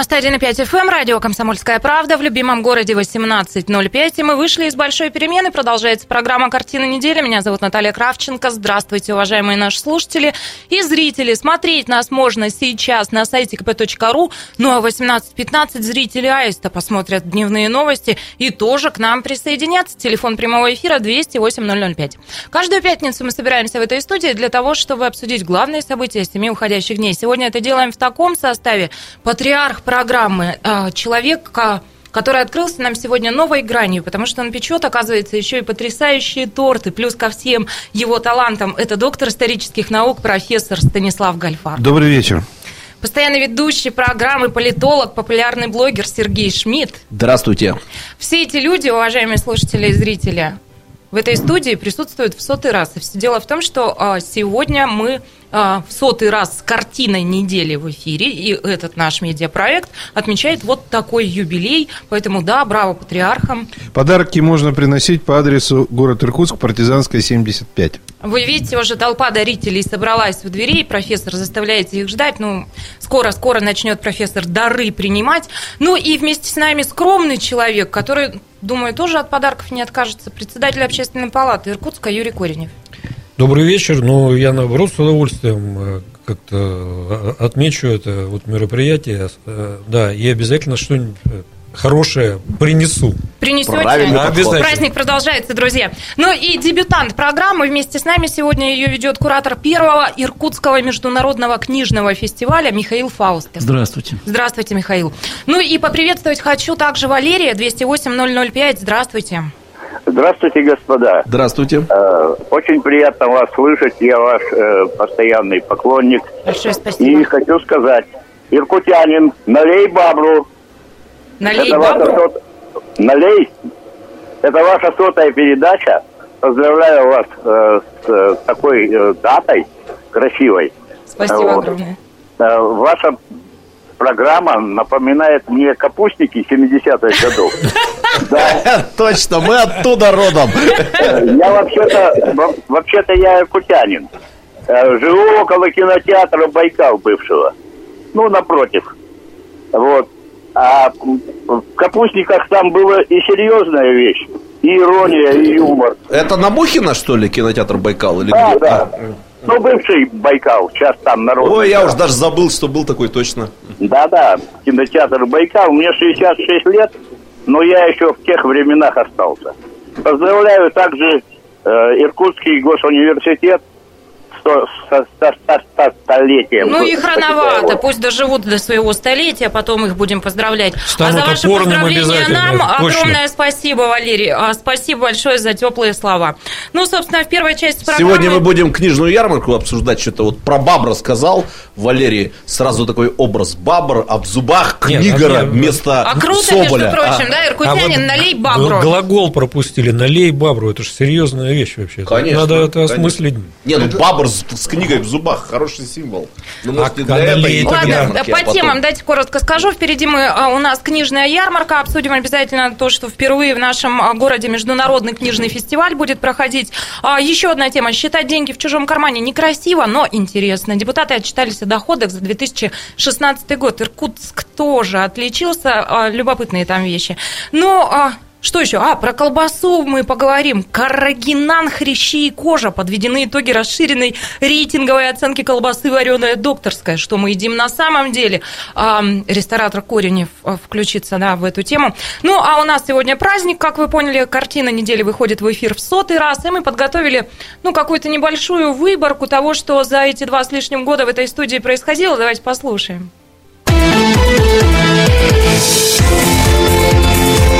12 91,5 FM, радио «Комсомольская правда» в любимом городе 18.05. И мы вышли из большой перемены. Продолжается программа «Картина недели». Меня зовут Наталья Кравченко. Здравствуйте, уважаемые наши слушатели и зрители. Смотреть нас можно сейчас на сайте kp.ru. Ну а 18.15 зрители Аиста посмотрят дневные новости и тоже к нам присоединятся. Телефон прямого эфира 208 005. Каждую пятницу мы собираемся в этой студии для того, чтобы обсудить главные события семи уходящих дней. Сегодня это делаем в таком составе. Патриарх программы, а, человек, который открылся нам сегодня новой гранью, потому что он печет, оказывается, еще и потрясающие торты. Плюс ко всем его талантам это доктор исторических наук, профессор Станислав Гальфар. Добрый вечер. Постоянный ведущий программы, политолог, популярный блогер Сергей Шмидт. Здравствуйте. Все эти люди, уважаемые слушатели и зрители, в этой студии присутствуют в сотый раз. И все дело в том, что а, сегодня мы в сотый раз с картиной недели в эфире, и этот наш медиапроект отмечает вот такой юбилей, поэтому да, браво патриархам. Подарки можно приносить по адресу город Иркутск, Партизанская, 75. Вы видите, уже толпа дарителей собралась в двери, профессор заставляет их ждать, ну, скоро-скоро начнет профессор дары принимать. Ну и вместе с нами скромный человек, который, думаю, тоже от подарков не откажется, председатель общественной палаты Иркутска Юрий Коренев. Добрый вечер. Ну, я, наоборот, с удовольствием э, как-то э, отмечу это вот мероприятие. Э, да, и обязательно что-нибудь хорошее принесу. Принесете? Правильно. Обязательно. Праздник продолжается, друзья. Ну и дебютант программы вместе с нами сегодня ее ведет куратор первого Иркутского международного книжного фестиваля Михаил Фаустов. Здравствуйте. Здравствуйте, Михаил. Ну и поприветствовать хочу также Валерия, 208-005. Здравствуйте. Здравствуйте, господа. Здравствуйте. Э, очень приятно вас слышать. Я ваш э, постоянный поклонник. Большое спасибо. И хочу сказать, иркутянин, налей бабру. Налей Это бабру? Сот... Налей. Это ваша сотая передача. Поздравляю вас э, с э, такой э, датой красивой. Спасибо вот. огромное. Э, ваша программа напоминает мне капустники 70-х годов. Да. Точно, мы оттуда родом. Я вообще-то, вообще-то я иркутянин. Э, живу около кинотеатра Байкал бывшего. Ну, напротив. Вот. А в капустниках там была и серьезная вещь, и ирония, и юмор. Это на Бухина, что ли, кинотеатр Байкал? Или да, где? да. Ну, бывший Байкал, сейчас там народ. Ой, я уж даже забыл, что был такой точно. Да-да, кинотеатр Байкал. Мне 66 лет, но я еще в тех временах остался. Поздравляю также э, Иркутский госуниверситет со, со, со, со столетием. Ну их рановато, пусть доживут до своего столетия, а потом их будем поздравлять. Станут а за ваше поздравление нам огромное спасибо, Валерий. А, спасибо большое за теплые слова. Ну, собственно, в первой части программы... Сегодня мы будем книжную ярмарку обсуждать, что-то вот про бабра сказал Валерий, сразу такой образ бабр, а в зубах книгора нет, вместо А круто, соболя. между прочим, а, да, иркутянин, а вот налей бабру. Глагол пропустили, налей бабру, это же серьезная вещь вообще. Конечно. Надо это конечно. осмыслить. Не, ну бабр с, с книгой в зубах хороший символ. Ну, может, а, для этой Ладно, по а темам дайте коротко скажу. Впереди мы, а, у нас книжная ярмарка. Обсудим обязательно то, что впервые в нашем а, городе международный книжный фестиваль будет проходить. Еще одна тема. Считать деньги в чужом кармане некрасиво, но интересно. Депутаты отчитались о доходах за 2016 год. Иркутск тоже отличился. Любопытные там вещи. Но что еще? А, про колбасу мы поговорим. Каррагинан, хрящи и кожа. Подведены итоги расширенной рейтинговой оценки колбасы вареная докторская. Что мы едим на самом деле? А, ресторатор Коренев а, включится да, в эту тему. Ну, а у нас сегодня праздник, как вы поняли. Картина недели выходит в эфир в сотый раз. И мы подготовили ну, какую-то небольшую выборку того, что за эти два с лишним года в этой студии происходило. Давайте послушаем.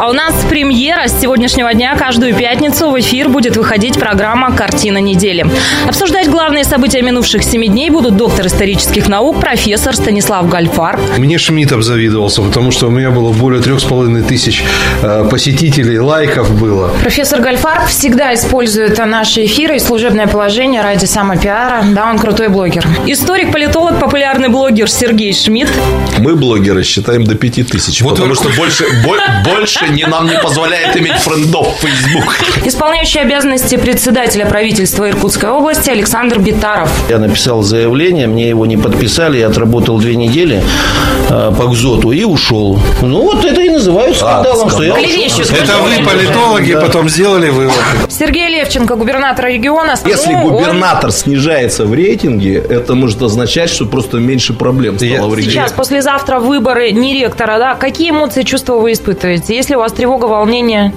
А у нас премьера с сегодняшнего дня. Каждую пятницу в эфир будет выходить программа «Картина недели». Обсуждать главные события минувших семи дней будут доктор исторических наук, профессор Станислав Гальфар. Мне Шмидт обзавидовался, потому что у меня было более трех с половиной тысяч э, посетителей, лайков было. Профессор Гальфар всегда использует наши эфиры и служебное положение ради самопиара. Да, он крутой блогер. Историк, политолог, популярный блогер Сергей Шмидт. Мы, блогеры, считаем до пяти тысяч, вот потому вы... что больше, больше не, нам не позволяет иметь френдов в Facebook. Исполняющий обязанности председателя правительства Иркутской области Александр Битаров. Я написал заявление, мне его не подписали, я отработал две недели э, по ГЗОТу и ушел. Ну, вот это и называют скандалом, что я ушел. Это вы, политологи, потом сделали вывод. Сергей Левченко, губернатор региона. Если Ну, он- губернатор снижается в рейтинге, это может означать, что просто меньше проблем стало в регионе. Сейчас, послезавтра выборы не ректора, да? Какие эмоции, чувства вы испытываете? Если у вас тревога, волнение?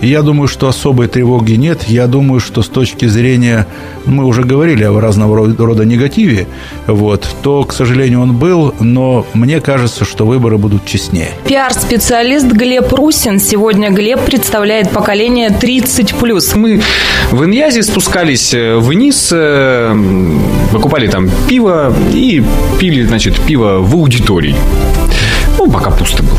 Я думаю, что особой тревоги нет. Я думаю, что с точки зрения, мы уже говорили о разного ро- рода негативе, вот, то, к сожалению, он был, но мне кажется, что выборы будут честнее. Пиар-специалист Глеб Русин. Сегодня Глеб представляет поколение 30+. Мы в Иньязе спускались э, вниз, э, покупали там пиво и пили, значит, пиво в аудитории. Ну, пока пусто было.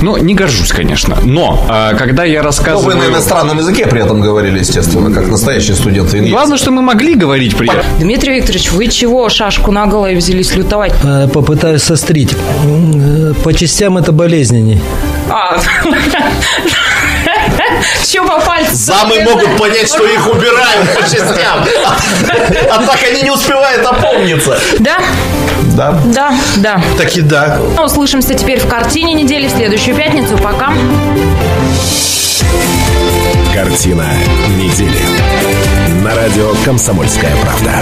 Ну, не горжусь, конечно. Но, а, когда я Ну, рассказываю... вы на иностранном языке при этом говорили, естественно, как настоящий студент Иньяса. Главное, что мы могли говорить при этом. Дмитрий Викторович, вы чего шашку на голову взялись лютовать? Э, Попытаюсь сострить. Э, По частям это болезненней. А, Че по пальцу? Замы могут понять, что их убирают по частям. А так они не успевают опомниться. Да? Да. Да, да. Так и да. Услышимся теперь в картине недели в следующую пятницу. Пока. Картина недели. На радио «Комсомольская правда».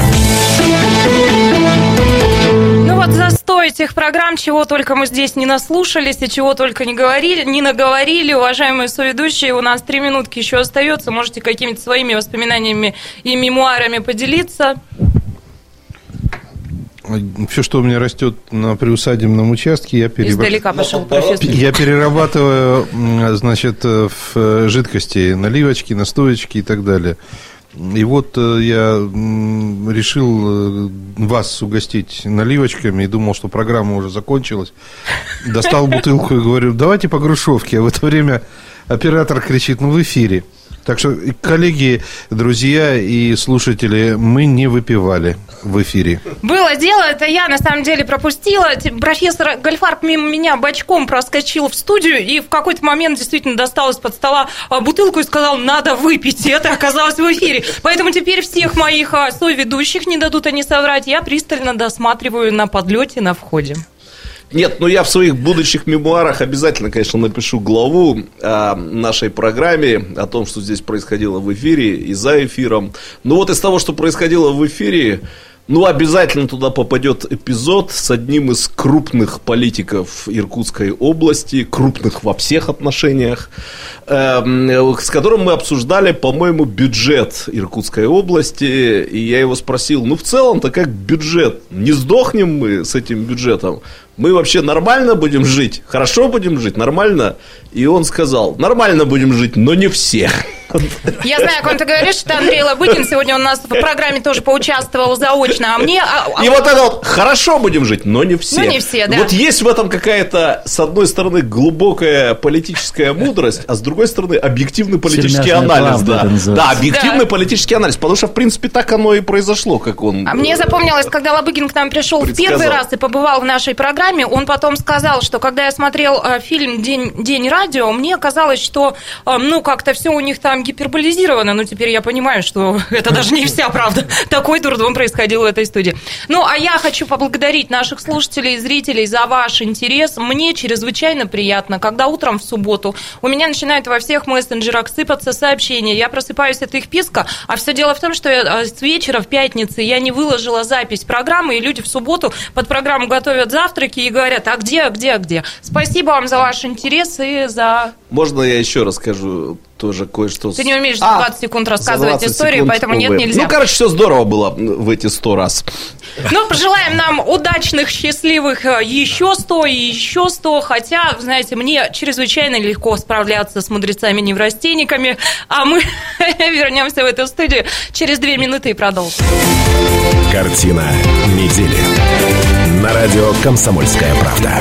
Ну вот застой этих программ, чего только мы здесь не наслушались и чего только не говорили, не наговорили. Уважаемые соведущие, у нас три минутки еще остается. Можете какими-то своими воспоминаниями и мемуарами поделиться. Все, что у меня растет на приусадебном участке, я переб- Издалека пошел профессор. Я перерабатываю, значит, в жидкости наливочки, настоечки и так далее. И вот э, я решил э, вас угостить наливочками и думал, что программа уже закончилась. Достал бутылку и говорю, давайте по грушевке. А в это время оператор кричит, ну в эфире. Так что, коллеги, друзья и слушатели, мы не выпивали в эфире. Было дело, это я на самом деле пропустила. Профессор Гольфарб мимо меня бочком проскочил в студию и в какой-то момент действительно достал из-под стола а, бутылку и сказал, надо выпить. И это оказалось в эфире. Поэтому теперь всех моих а, соведущих, не дадут они соврать, я пристально досматриваю на подлете, на входе. Нет, ну я в своих будущих мемуарах обязательно, конечно, напишу главу о нашей программе, о том, что здесь происходило в эфире и за эфиром. Ну вот из того, что происходило в эфире, ну, обязательно туда попадет эпизод с одним из крупных политиков Иркутской области, крупных во всех отношениях, эм, с которым мы обсуждали, по-моему, бюджет Иркутской области. И я его спросил, ну, в целом-то как бюджет? Не сдохнем мы с этим бюджетом? Мы вообще нормально будем жить? Хорошо будем жить? Нормально? И он сказал, нормально будем жить, но не все. Я знаю, о ком ты говоришь, это Андрей Лобыдин. Сегодня он у нас в программе тоже поучаствовал заочно. А мне... а- а- И вот это вот хорошо будем жить, но не все. Ну, не все, да. Вот есть в этом какая-то, с одной стороны, глубокая политическая мудрость, а с другой стороны, объективный политический анализ. Да. да, объективный Да. политический анализ. Потому что, в принципе, так оно и произошло, как он. А мне запомнилось, когда Лобыгин к нам пришел в первый раз и побывал в нашей программе, он потом сказал, что когда я смотрел э, фильм «День, День радио», мне казалось, что, э, ну, как-то все у них там гиперболизировано, но теперь я понимаю, что это даже не вся правда. Такой дурдом происходил в этой студии. Ну, а я хочу поблагодарить наших слушателей и зрителей за ваш интерес. Мне чрезвычайно приятно, когда утром в субботу у меня начинают во всех мессенджерах сыпаться сообщения. Я просыпаюсь от их писка, а все дело в том, что я, э, с вечера в пятницы я не выложила запись программы, и люди в субботу под программу готовят завтраки и говорят, а где, а где, а где. Спасибо вам за ваш интерес и за... Можно я еще расскажу тоже кое-что? Ты не умеешь за А, 20 секунд за рассказывать 20 историю, секунд, поэтому нет, увы. нельзя. Ну, короче, все здорово было в эти сто раз. Ну, пожелаем нам удачных, счастливых э, еще 100 и еще 100, хотя, знаете, мне чрезвычайно легко справляться с мудрецами-неврастенниками, а мы вернемся в эту студию через две минуты и продолжим. Картина недели. На радио «Комсомольская правда».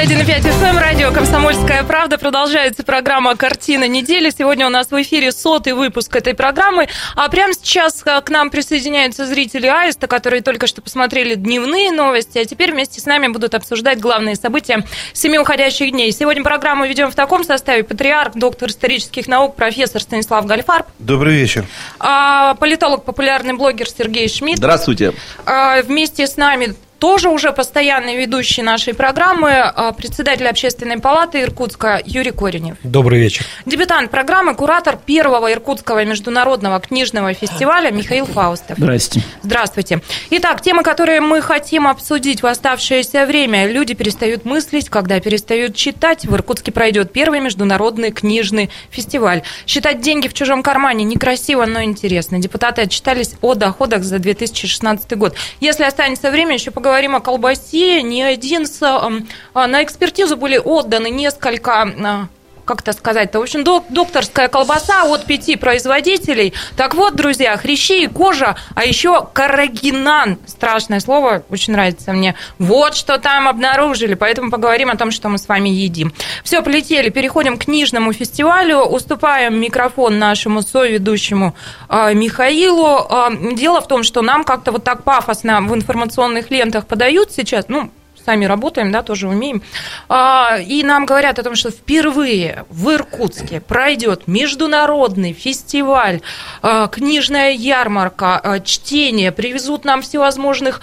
91,5 FM, радио «Комсомольская правда». Продолжается программа «Картина недели». Сегодня у нас в эфире сотый выпуск этой программы. А прямо сейчас э, к нам присоединяются зрители Аиста, которые только что посмотрели дневные новости, а теперь вместе с нами будут обсуждать главные события семи уходящих дней. Сегодня программу ведем в таком составе. Патриарх, доктор исторических наук, профессор Станислав Гальфарб. Добрый вечер. А, политолог, популярный блогер Сергей Шмидт. Здравствуйте. А, вместе с нами тоже уже постоянный ведущий нашей программы, а, председатель общественной палаты Иркутска Юрий Коренев. Добрый вечер. Дебютант программы, куратор первого Иркутского международного книжного фестиваля Михаил Фаустов. Здрасте. Здравствуйте. Итак, темы, которые мы хотим обсудить в оставшееся время. Люди перестают мыслить, когда перестают читать. В Иркутске пройдет первый международный книжный фестиваль. Считать деньги в чужом кармане некрасиво, но интересно. Депутаты отчитались о доходах за 2016 год. Если останется время, еще поговорим говорим о колбасе, ни один с, а, на экспертизу были отданы несколько а, как это сказать-то, в общем, докторская колбаса от пяти производителей. Так вот, друзья, хрящи и кожа, а еще карагинан, страшное слово, очень нравится мне. Вот что там обнаружили, поэтому поговорим о том, что мы с вами едим. Все, полетели, переходим к книжному фестивалю, уступаем микрофон нашему соведущему э, Михаилу. Э, дело в том, что нам как-то вот так пафосно в информационных лентах подают сейчас, ну, сами работаем, да, тоже умеем. А, и нам говорят о том, что впервые в Иркутске пройдет международный фестиваль, а, книжная ярмарка, а, чтение, привезут нам всевозможных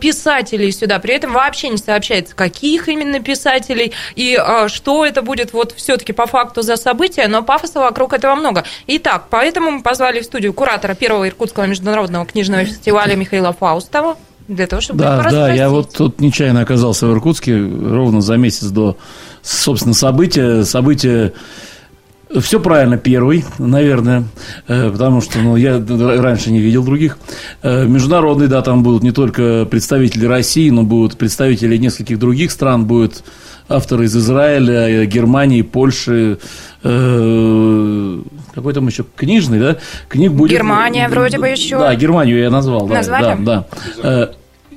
писателей сюда. При этом вообще не сообщается, каких именно писателей и что это будет вот все-таки по факту за событие, но пафоса вокруг этого много. Итак, поэтому мы позвали в студию куратора первого Иркутского международного книжного фестиваля Михаила Фаустова для того, чтобы Да, да, я вот тут нечаянно оказался в Иркутске ровно за месяц до, собственно, события. События все правильно, первый, наверное, э, потому что ну, я раньше не видел других. Э, международный, да, там будут не только представители России, но будут представители нескольких других стран, будут авторы из Израиля, Германии, Польши, э, какой там еще книжный, да? Книг будет. Германия вроде бы еще. Да, Германию я назвал. Назвали? Да, да.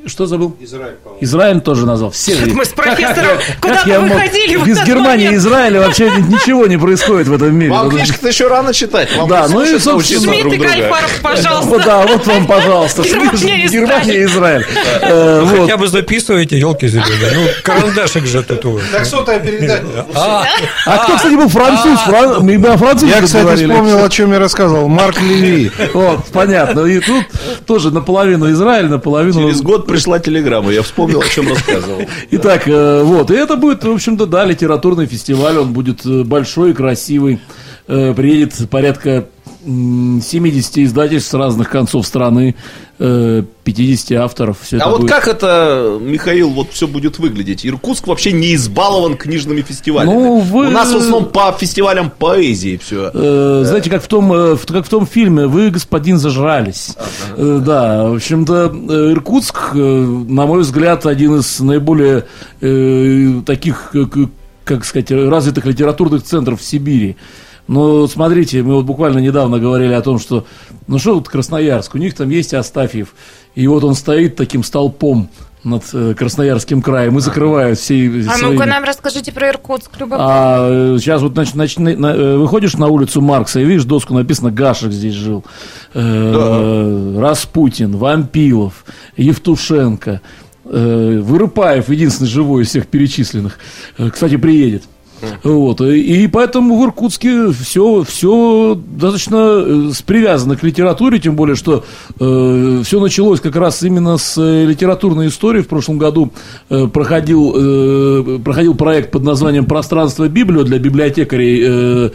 Что забыл? Израиль, Израиль тоже назвал. Все. Мы с профессором куда вы выходили Без Германии и Израиля вообще ничего не происходит в этом мире. Вам книжки-то еще рано читать. Вам да, ну и, собственно... Шмидт и Гальфаров, пожалуйста. Да, вот вам, пожалуйста. Германия и Израиль. Э, хотя бы записывайте, елки зеленые. Ну, карандашик же тут у вас. Так сотая передача. А, а кто, кстати, был француз? Мы о французе Я, кстати, вспомнил, о чем я рассказывал. Марк Леви. Вот, понятно. И тут тоже наполовину Израиль, наполовину... Через год пришла телеграмма, я вспомнил, о чем рассказывал. Итак, э, вот, и это будет, в общем-то, да, литературный фестиваль, он будет э, большой, красивый, э, приедет порядка 70 издательств с разных концов страны, 50 авторов. Все а вот будет... как это, Михаил, вот все будет выглядеть? Иркутск вообще не избалован книжными фестивалями. Ну, вы... У нас в основном по фестивалям поэзии все. Э. Знаете, как в, том, как в том фильме «Вы, господин, зажрались». Ага. Э, да, в общем-то, Иркутск, на мой взгляд, один из наиболее э, таких, как сказать, развитых литературных центров в Сибири. Но смотрите, мы вот буквально недавно говорили о том, что, ну что вот Красноярск, у них там есть Астафьев, и вот он стоит таким столпом над э, Красноярским краем и закрывают все А своими... ну-ка нам расскажите про Иркутск, А сейчас вот значит, значит, на, э, выходишь на улицу Маркса и видишь доску написано «Гашек здесь жил», э, Распутин, Вампилов, Евтушенко, э, Вырыпаев, единственный живой из всех перечисленных, э, кстати, приедет. Вот. И поэтому в Иркутске все, все достаточно э, привязано к литературе, тем более, что э, все началось как раз именно с э, литературной истории. В прошлом году э, проходил, э, проходил проект под названием «Пространство Библию» для библиотекарей э,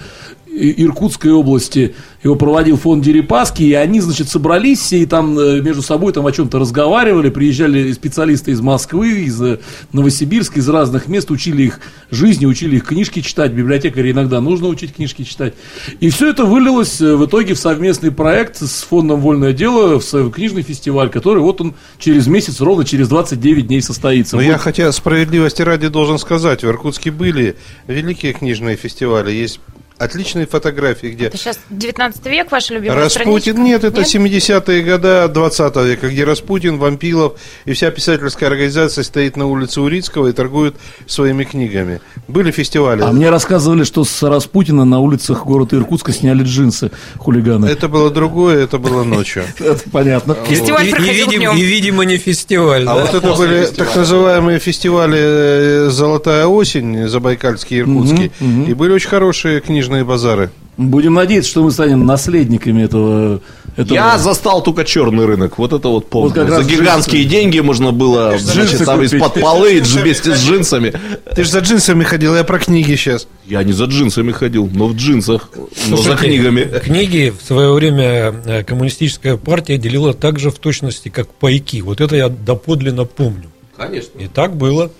Иркутской области его проводил фонд Дерипаски, и они, значит, собрались все и там э, между собой там о чем-то разговаривали, приезжали специалисты из Москвы, из э, Новосибирска, из разных мест, учили их жизни, учили их книжки читать, библиотекари иногда нужно учить книжки читать. И все это вылилось э, в итоге в совместный проект с фондом «Вольное дело», в книжный фестиваль, который вот он через месяц, ровно через 29 дней состоится. Но вот. я хотя справедливости ради должен сказать, в Иркутске были великие книжные фестивали, есть отличные фотографии, где Это сейчас 19 век, ваша любимая Распутин, страничка? нет, это 70-е годы 20 века, где Распутин, Вампилов и вся писательская организация стоит на улице Урицкого и торгует своими книгами. Были фестивали. А мне рассказывали, что с Распутина на улицах города Иркутска сняли джинсы хулиганы. Это было другое, это было ночью. Это понятно. И, Фестиваль проходил днем. и, видимо, не фестиваль. А вот это были так называемые фестивали э, «Золотая осень», Забайкальский, Иркутский. И были очень хорошие книжные базары. Будем надеяться, что мы станем наследниками этого. этого- Я застал только черный рынок. Вот это вот помню. Вот как раз за гигантские деньги можно было значит, там из-под полы вместе с джинсами. Ты же за джинсами ходил, я про книги сейчас. Я не за джинсами ходил, но в джинсах, но за Слушайте, книгами. Книги в свое время э, коммунистическая партия делила так же в точности, как пайки. Вот это я доподлинно помню. Конечно. И так было.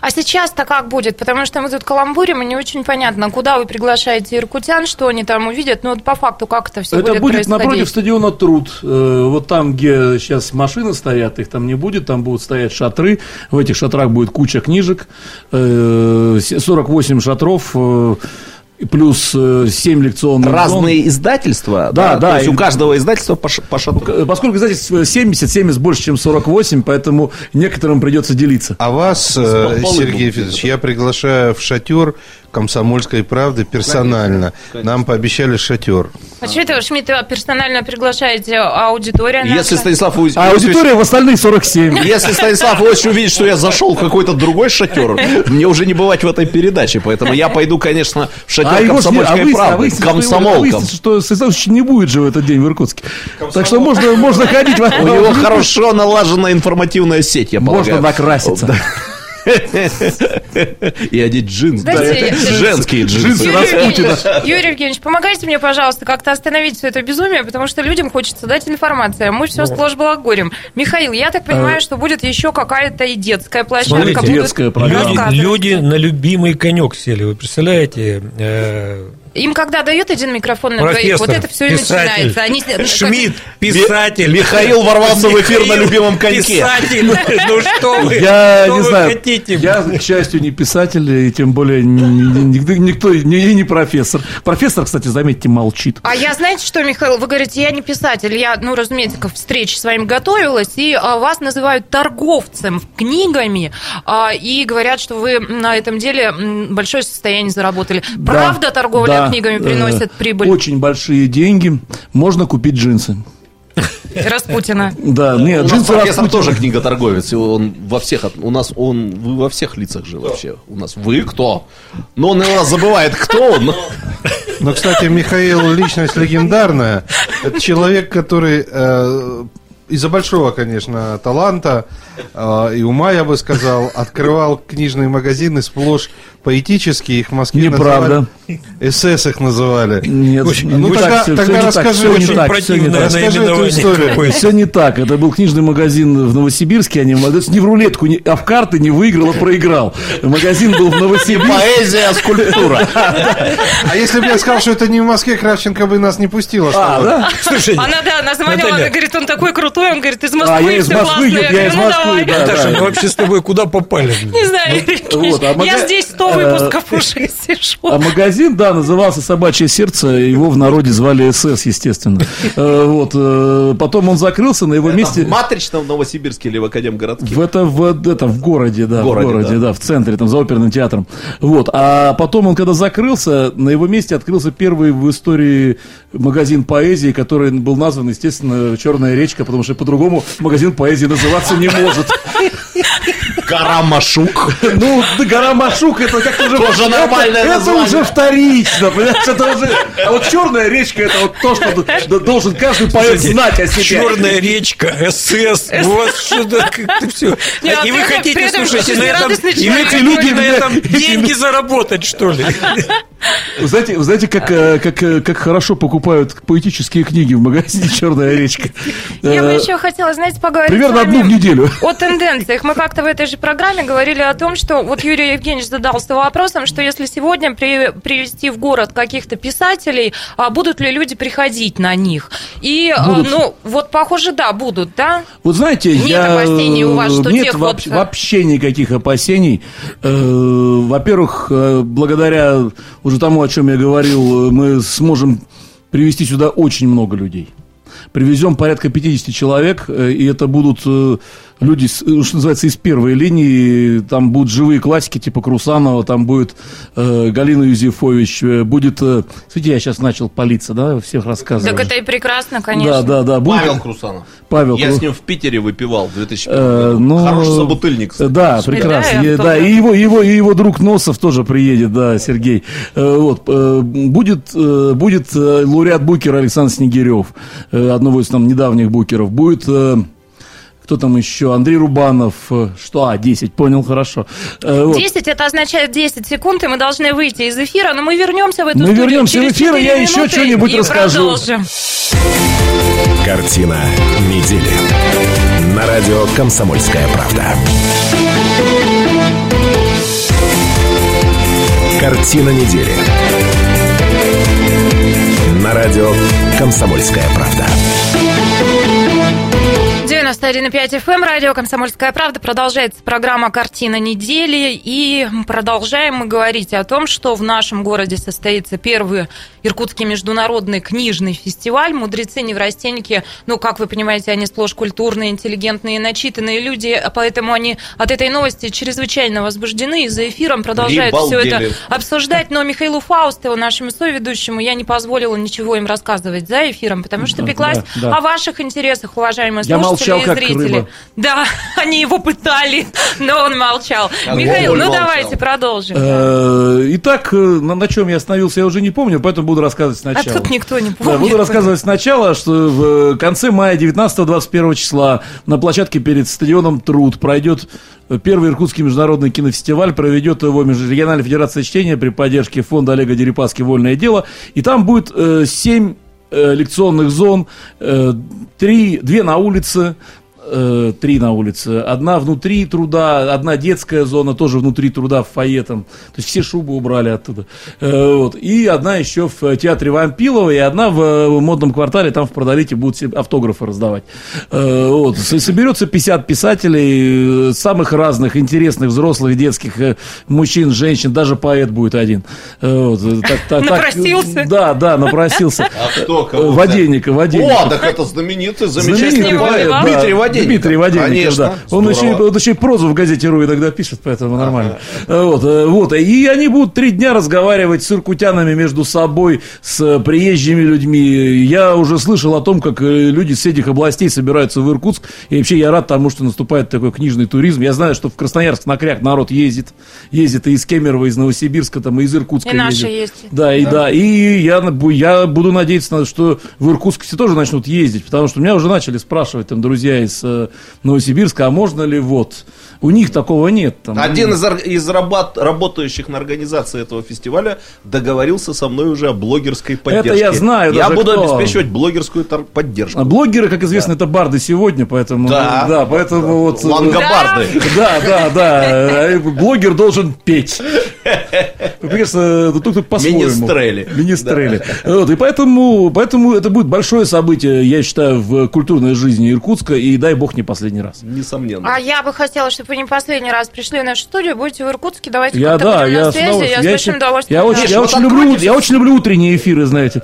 А сейчас-то как будет? Потому что мы тут каламбурим, и не очень понятно, куда вы приглашаете иркутян, что они там увидят. Ну, вот по факту, как это все Это будет, будет происходить? напротив стадиона Труд. Э, Вот там, где сейчас машины стоят, их там не будет, там будут стоять шатры. В этих шатрах будет куча книжек, э, с- 48 шатров, э, плюс э, 7 лекционных зон. Разные издательства. Да, да, То есть и- у каждого издательства по, по шатру. Э, Поскольку издательств 70, 70 больше, чем 48, поэтому некоторым придется делиться. А вас, э, Сергей Федорович, я приглашаю в шатер комсомольской правды персонально. Нам пообещали шатер. А что это вы, Шмидт, персонально приглашаете аудиторию наша? Если Станислав Иосифович- А аудитория в остальных 47. Если Станислав Иосифович увидит, что я зашел в какой-то другой шатер, мне уже не бывать в этой передаче. Поэтому я пойду, конечно, в шатер А его ж не- а комсомольской выяснится- а правды. его- Комсомолком. выяснится, что Станислав Ильич не будет же в этот день в Иркутске. Так что можно, можно ходить. в- У него хорошо налажена информативная сеть, я Можно полагаю. накраситься. И одеть джинсы. Женские джинсы. Юрий Евгеньевич, Юрий Евгеньевич, помогайте мне, пожалуйста, как-то остановить все это безумие, потому что людям хочется дать информацию, а мы все сплошь балагурим. Михаил, я так понимаю, что будет еще какая-то и детская площадка. Смотрите, детская программа. Люди, на любимый конек сели. Вы представляете? Им когда дают один микрофон на двоих, профессор, вот это все и писатель, начинается. Они... Шмидт, писатель. Михаил ворвался в эфир на любимом коньке. Писатель. Ну что вы? Я что не вы знаю. хотите? Я, к счастью, не писатель, и тем более ни- ни- никто, никто не, не профессор. Профессор, кстати, заметьте, молчит. А я, знаете что, Михаил, вы говорите, я не писатель, я, ну, разумеется, к встрече с вами готовилась, и а, вас называют торговцем книгами, а, и говорят, что вы на этом деле большое состояние заработали. Правда Да, торговля книгами э, приносит прибыль Очень большие деньги. Можно купить джинсы. Распутина? Да, нет, У нас джинсы Распутина. тоже книготорговец, и он во всех, у нас он вы во всех лицах же вообще. У нас вы кто? Но он у нас забывает, кто он. Но, кстати, Михаил личность легендарная. Это человек, который э, из-за большого, конечно, таланта э, и ума, я бы сказал, открывал книжные магазины сплошь поэтические. Их в Москве Неправда. называли. СС их называли. Нет, Очень- Ну, не тогда, так, тогда так, расскажи, всё не очень так, всё не так. Расскажи эту историю. Все не так. Это был книжный магазин в Новосибирске, а не, в рулетку, не- а в карты не выиграл, а проиграл. Магазин был в Новосибирске. Поэзия, скульптура. А если бы я сказал, что это не в Москве, Кравченко бы нас не пустила. А, да? Слушай, Она, да, она звонила, она говорит, он такой крутой, он говорит, из А, Москвы, я из Москвы, я, из ну, Москвы, да, Наташа, мы вообще с тобой куда попали? Не знаю, а я здесь 100 выпусков уже сижу. А магазин, да, назывался «Собачье сердце», его в народе звали СС, естественно. Э, Вот, э, потом он закрылся, на его месте... В Матричном в Новосибирске или в Академгородке? В это в, это, в городе, да, В городе, да. в центре, там за оперным театром. Вот. А потом он, когда закрылся, на его месте открылся первый в истории магазин поэзии, который был назван, естественно, Черная речка, потому что по-другому магазин поэзии называться не может. Карамашук. Ну, да, гора Машук, это как-то уже... Тоже нормальное это, уже вторично, понимаешь, это уже... А вот черная речка, это вот то, что должен каждый поэт знать о себе. Черная речка, СС, у вас что-то как-то все. Не, а И вы хотите, слушайте, на этом, и эти люди на этом деньги заработать, что ли? Вы знаете, знаете как, э, как, э, как хорошо покупают поэтические книги в магазине «Черная речка». Я бы Э, еще хотела, знаете, поговорить Примерно одну в неделю. о тенденциях. Мы как-то в этой же программе говорили о том, что вот Юрий Евгеньевич задался вопросом, что если сегодня при- привести в город каких-то писателей, а будут ли люди приходить на них? И, Будут. ну, вот, похоже, да, будут, да? Вот знаете, Нет я, опасений у вас, что нет тех вообще, вот- вообще никаких опасений. Во-первых, благодаря уже тому, о чем я говорил, мы сможем привести сюда очень много людей. Привезем порядка 50 человек, э, и это будут э, люди, э, что называется, из первой линии. Там будут живые классики типа Крусанова, там будет э, Галина Юзефович, э, будет... Э, смотрите, я сейчас начал палиться, да, всех рассказываю. Так это и прекрасно, конечно. Да, да, да. Будет... Павел Крусанов. Павел Я Кру- с ним в Питере выпивал в 2001 Э, году. ну, Хороший собутыльник. кстати. Да, прекрасно. Да, и его, его, и его друг Носов тоже приедет, да, Сергей. Э, Вот, э, будет, э, будет лауреат Букера Александр Снегирев, одного из там недавних Букеров. Будет кто там еще? Андрей Рубанов. э, Что? А, 10, понял, хорошо. Э, вот. 10 это означает 10 секунд, и мы должны выйти из эфира, но мы вернемся в эту Мы студию вернемся в эфир, и 4 я еще что-нибудь расскажу. продолжим. Картина недели. На радио «Комсомольская правда». Картина недели. На радио «Комсомольская правда». 91,5 FM, эм, радио «Комсомольская правда». Продолжается программа «Картина недели». И продолжаем мы говорить о том, что в нашем городе состоится первый Иркутский международный книжный фестиваль. Мудрецы-неврастенники, ну, как вы понимаете, они сплошь культурные, интеллигентные, начитанные люди, а поэтому они от этой новости чрезвычайно возбуждены и за эфиром продолжают все это обсуждать. Но Михаилу Фаустову, нашему соведущему, я не позволила ничего им рассказывать за эфиром, потому что Да, пеклась да, да. о ваших интересах, уважаемые Я слушатели молчал, и как зрители. рыба. Да, они его пытали, но он молчал. Михаил, ну молчал. давайте продолжим. Э, Итак, э, на, на чем я остановился, я уже не помню, поэтому буду рассказывать А сначала. тут никто не Да, помнит. буду рассказывать сначала, что в конце мая 19-21 числа на площадке перед стадионом Труд пройдет первый Иркутский международный кинофестиваль, проведет его Межрегиональная федерация чтения при поддержке фонда Олега Дерипаски «Вольное дело». И там будет э, семь э, лекционных зон, э, три, две на улице, э, три на улице. Одна внутри труда, одна детская зона, тоже внутри труда в фойе там. То есть все шубы убрали оттуда. Э, вот. И одна еще в театре Вампилова, и одна в э, модном квартале, там в Продолите будут автографы раздавать. Э, вот. Соберется 50 писателей, э, самых разных, интересных, взрослых, детских, э, мужчин, женщин, даже поэт будет один. Э, вот. Так- так- так- Напросился? Да, да, напросился. А кто? Кого Воденика, Воденика. О, так это знаменитый, замечательный поэт, поэт. да. Дмитрий Воденников. Дмитрий Воденников, Конечно. да. Он еще, он еще и прозу в газете «Ру» иногда пишет, поэтому нормально. Э, Вот, э, вот. И они будут три дня разговаривать с иркутянами между собой, с э, приезжими людьми. Я уже слышал о том, как люди с этих областей собираются в Иркутск. И вообще я рад тому, что наступает такой книжный туризм. Я знаю, что в Красноярск на кряк народ ездит. Ездит и из Кемерово, из Новосибирска, там, и из Иркутска И наши есть. Да, и да. И я, я буду надеяться, на- что в Иркутск все тоже начнут ездить, потому что меня уже начали спрашивать там друзья из Новосибирска, а можно ли вот? У них такого нет. Там. Один из, ор- из рабат- работающих на организации этого фестиваля договорился со мной уже о блогерской поддержке. я знаю Я даже буду кто. обеспечивать блогерскую тор- поддержку. А блогеры, как известно, это барды сегодня, поэтому Да. да, поэтому вот э, Лангобарды. Да, да, да. э, Блогер должен петь. Ну, Конечно, тут, тут по-своему. Министрели. Министрели. Вот, и поэтому, поэтому это будет большое событие, я считаю, в культурной жизни Иркутска, и дай бог не последний раз. Несомненно. А я бы хотела, чтобы вы не последний раз пришли в нашу студию, будете в Иркутске, давайте Я, да, будем я на связи, я Я с большим удовольствием. Я очень, Миш, я, вот очень люблю, я очень люблю утренние эфиры, знаете.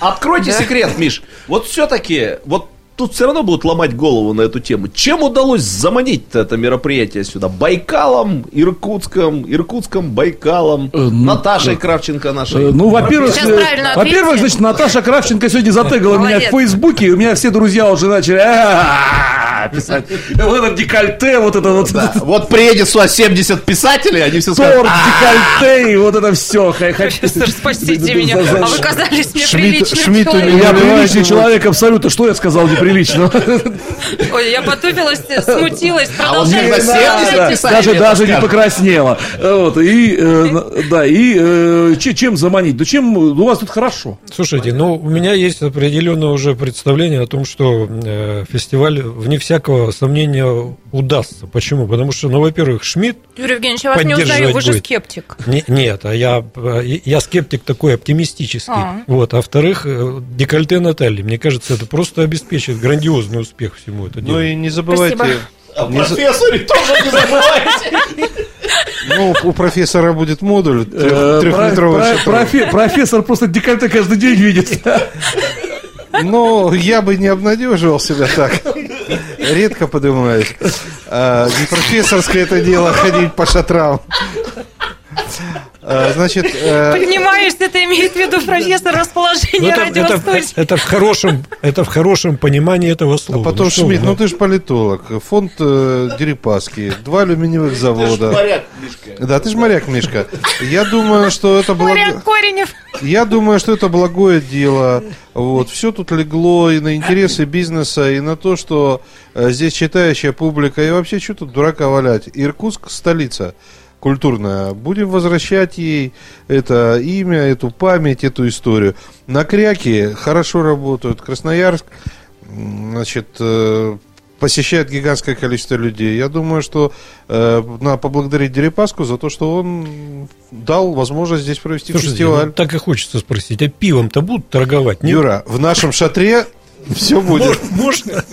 Откройте Да? секрет, Миш. Вот все-таки, вот тут все равно будут ломать голову на эту тему. Чем удалось заманить это мероприятие сюда? Байкалом, Иркутском, Иркутском, Байкалом, Э, ну, Наташей Кравченко нашей. Э, Ну, во-первых, э, во-первых, значит, Наташа Кравченко сегодня затегала меня в. Фейсбуке, и у меня все друзья уже начали «А-а-а» писать. Вот это декольте, вот это вот Да. Вот приедет сюда 70 писателей, они все скажут, торт, декольте, и вот это все. Спасите меня. А вы казались мне Шмидт- приличным человеком. Я приличный человек абсолютно. Что я сказал неприлично? Ой, я потупилась, смутилась. А вот Продолжайте. когда 70 Да, писателей даже не покраснела. Вот, и, э, да, и э, че- чем заманить? Да чем, у вас тут хорошо. Слушайте, ну, у меня есть определенное уже представление о том, что э, фестиваль, вне всякого сомнения, удастся. Почему? Потому что, ну, во-первых, Шмидт Юрий Евгеньевич, я вас не узнаю, вы же будет. скептик. Не- нет, а я, я скептик такой оптимистический. А. Вот. А во-вторых, декольте Натальи, мне кажется, это просто обеспечит грандиозный успех всему это Ну делу. и не забывайте, Спасибо. О Не за- профессоре тоже не забывайте. Ну, у профессора будет модуль Э, профе- Профессор просто декольте каждый день видит. Но я бы не обнадеживал себя так. Редко поднимаюсь. А, не профессорское это дело ходить по шатрам. А, Значит, э, Поднимаешься, ты имеешь в виду профессор Ну, расположения это, это, радиостудии. это в хорошем, это в хорошем понимании этого слова. потом Ну, Шмидт, ну ну. ты же политолог. Фонд э, Дерипаски, два алюминиевых завода. моряк, Мишка. Да, ты же моряк, Мишка. Я думаю, что это было... Моряк Коренев. Я думаю, что это благое дело. Вот. Все тут легло и на интересы бизнеса, и на то, что э, здесь читающая публика. И вообще, что тут дурака валять? Иркутск – столица культурная. Будем возвращать ей это имя, эту память, эту историю. На Кряке хорошо работают. Красноярск, значит, э, посещает гигантское количество людей. Я думаю, что э, надо поблагодарить Дерипаску за то, что он дал возможность здесь провести Слушайте, фестиваль. ну, так и хочется спросить, а пивом-то будут торговать? Нет? Юра, в нашем шатре все будет. Можно?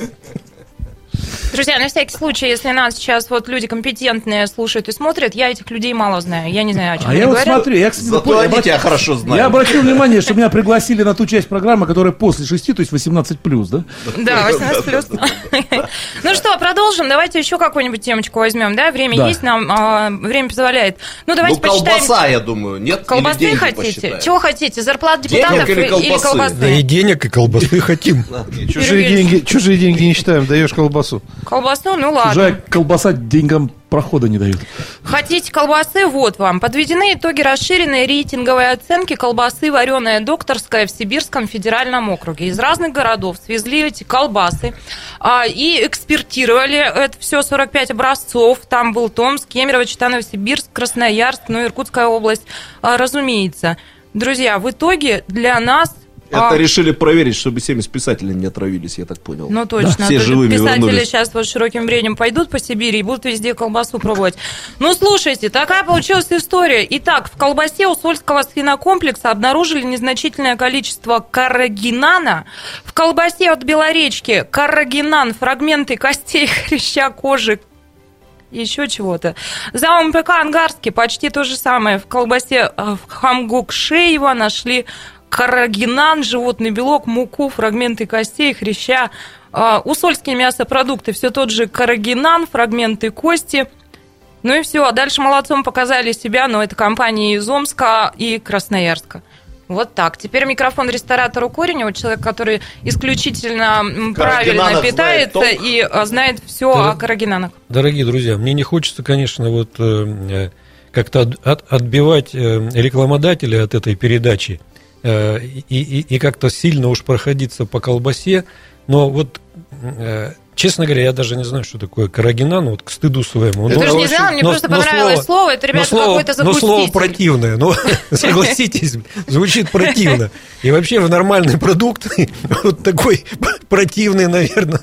Друзья, на всякий случай, если нас сейчас вот люди компетентные слушают и смотрят, я этих людей мало знаю. Я не знаю, о чем А они я вот говорят. смотрю, я, кстати, Зато понял, они тебя хорошо знают. Я обратил внимание, что меня пригласили на ту часть программы, которая после 6, то есть 18 плюс, да? Да, 18 плюс. Ну что, продолжим. Давайте еще какую-нибудь темочку возьмем, да? Время есть, нам а, время позволяет. Ну, Ну, давайте почитаем. колбаса, я думаю, нет? Колбасы хотите? Чего хотите? Зарплат депутатов или колбасы? колбасы? Да и денег, и колбасы хотим. Чужие деньги, чужие деньги не считаем, даешь колбасу. Колбасу? Ну ладно. Чужая колбаса деньгам прохода не дают. Хотите колбасы? Вот вам. Подведены итоги расширенной рейтинговой оценки колбасы «Вареная докторская» в Сибирском федеральном округе. Из разных городов свезли эти колбасы а, и экспертировали это все 45 образцов. Там был Томск, Кемерово, Читаново, Сибирск, Красноярск, ну, Иркутская область, а, разумеется. Друзья, в итоге для нас... Это а, решили проверить, чтобы 70 писателей не отравились, я так понял. Ну точно, Все а то живыми писатели вернулись. сейчас вот широким бредем пойдут по Сибири и будут везде колбасу пробовать. Ну слушайте, такая получилась история. Итак, в колбасе Усольского свинокомплекса обнаружили незначительное количество каррагинана. В колбасе от Белоречки каррагинан, фрагменты костей, хряща, кожи, еще чего-то. За МПК Ангарске почти то же самое. В колбасе э, в Хамгукшеева нашли каррагинан, животный белок, муку, фрагменты костей, хряща. А, Усольские мясопродукты, все тот же каррагинан, фрагменты кости. Ну и все, а дальше молодцом показали себя, но это компании из Омска и Красноярска. Вот так. Теперь микрофон ресторатору Кореневу, человек, который исключительно правильно питается знает толк. и а, знает все Да. о каррагинанах. Дорогие друзья, мне не хочется, конечно, вот э, э, как-то от- от- отбивать э, рекламодателя от этой передачи э, и, и- и как-то сильно уж проходиться по колбасе, но вот, э, честно говоря, я даже не знаю, что такое карагинан, вот к стыду своему. Но- же не знал, мне но- просто но понравилось слово, это, но ребята, слово- какой-то Но слово противное, ну, согласитесь, звучит противно. И вообще в нормальный продукт вот такой противный, наверное,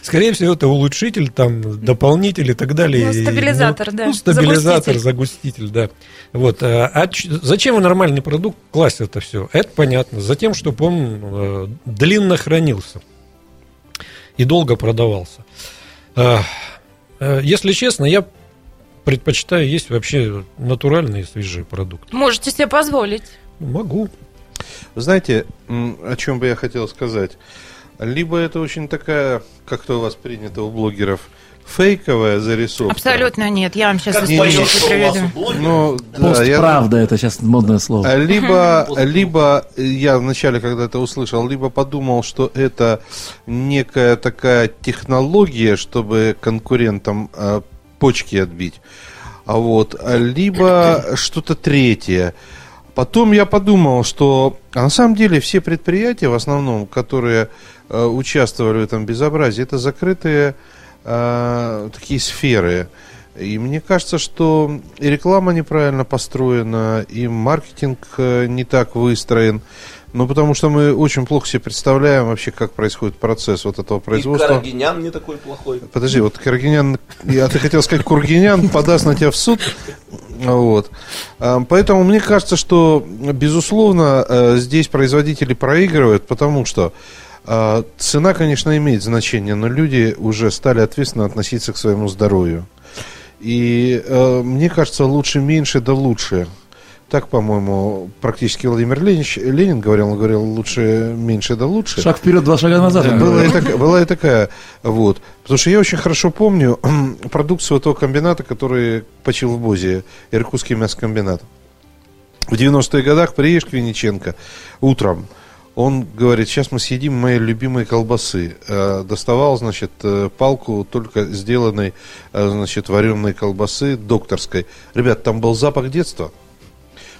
скорее всего, это улучшитель, там, дополнитель и так далее. Ну, И, стабилизатор, да, Ну, стабилизатор, загуститель. загуститель, да. Вот. А а зачем в нормальный продукт класть это все? Это понятно. Затем, чтобы он э, длинно хранился и долго продавался. А, э, Если честно, я предпочитаю есть вообще натуральные свежие продукты. Можете себе позволить. Могу. Знаете, о чем бы я хотел сказать? Либо это очень такая, как-то у вас принято у блогеров, фейковая зарисовка. Абсолютно нет. Я вам сейчас Как источники приведу. Ну, да, я- Постправда, это сейчас модное слово. А Либо, либо я вначале, когда это услышал, либо подумал, что это некая такая технология, чтобы конкурентам э, почки отбить. А вот, либо что-то третье. Потом я подумал, что а на самом деле все предприятия, в основном, которые э, участвовали в этом безобразии, это закрытые э, такие сферы. И мне кажется, что и реклама неправильно построена, и маркетинг э, не так выстроен. Ну, потому что мы очень плохо себе представляем вообще, как происходит процесс вот этого И производства. Карагинян не такой плохой. Подожди, вот Карагинян, я ты хотел сказать, Кургинян подаст на тебя в суд. Вот. А, Поэтому мне кажется, что, безусловно, э, здесь производители проигрывают, потому что А, Цена, конечно, имеет значение, но люди уже стали ответственно относиться к своему здоровью. И э, мне кажется, лучше меньше, да лучше. Так, по-моему, практически Владимир Ленич, Ленин говорил, он говорил, лучше меньше, да лучше. Шаг вперед, два шага назад. Была и, такая, была и такая, вот. Потому что я очень хорошо помню продукцию того комбината, который почил в Бозе, Иркутский мясокомбинат. В 90-е годах приедешь к Винниченко утром, он говорит, сейчас мы съедим мои любимые колбасы. Э, доставал, значит, э, палку только сделанной, э, значит, вареной колбасы докторской. Ребят, там был запах детства.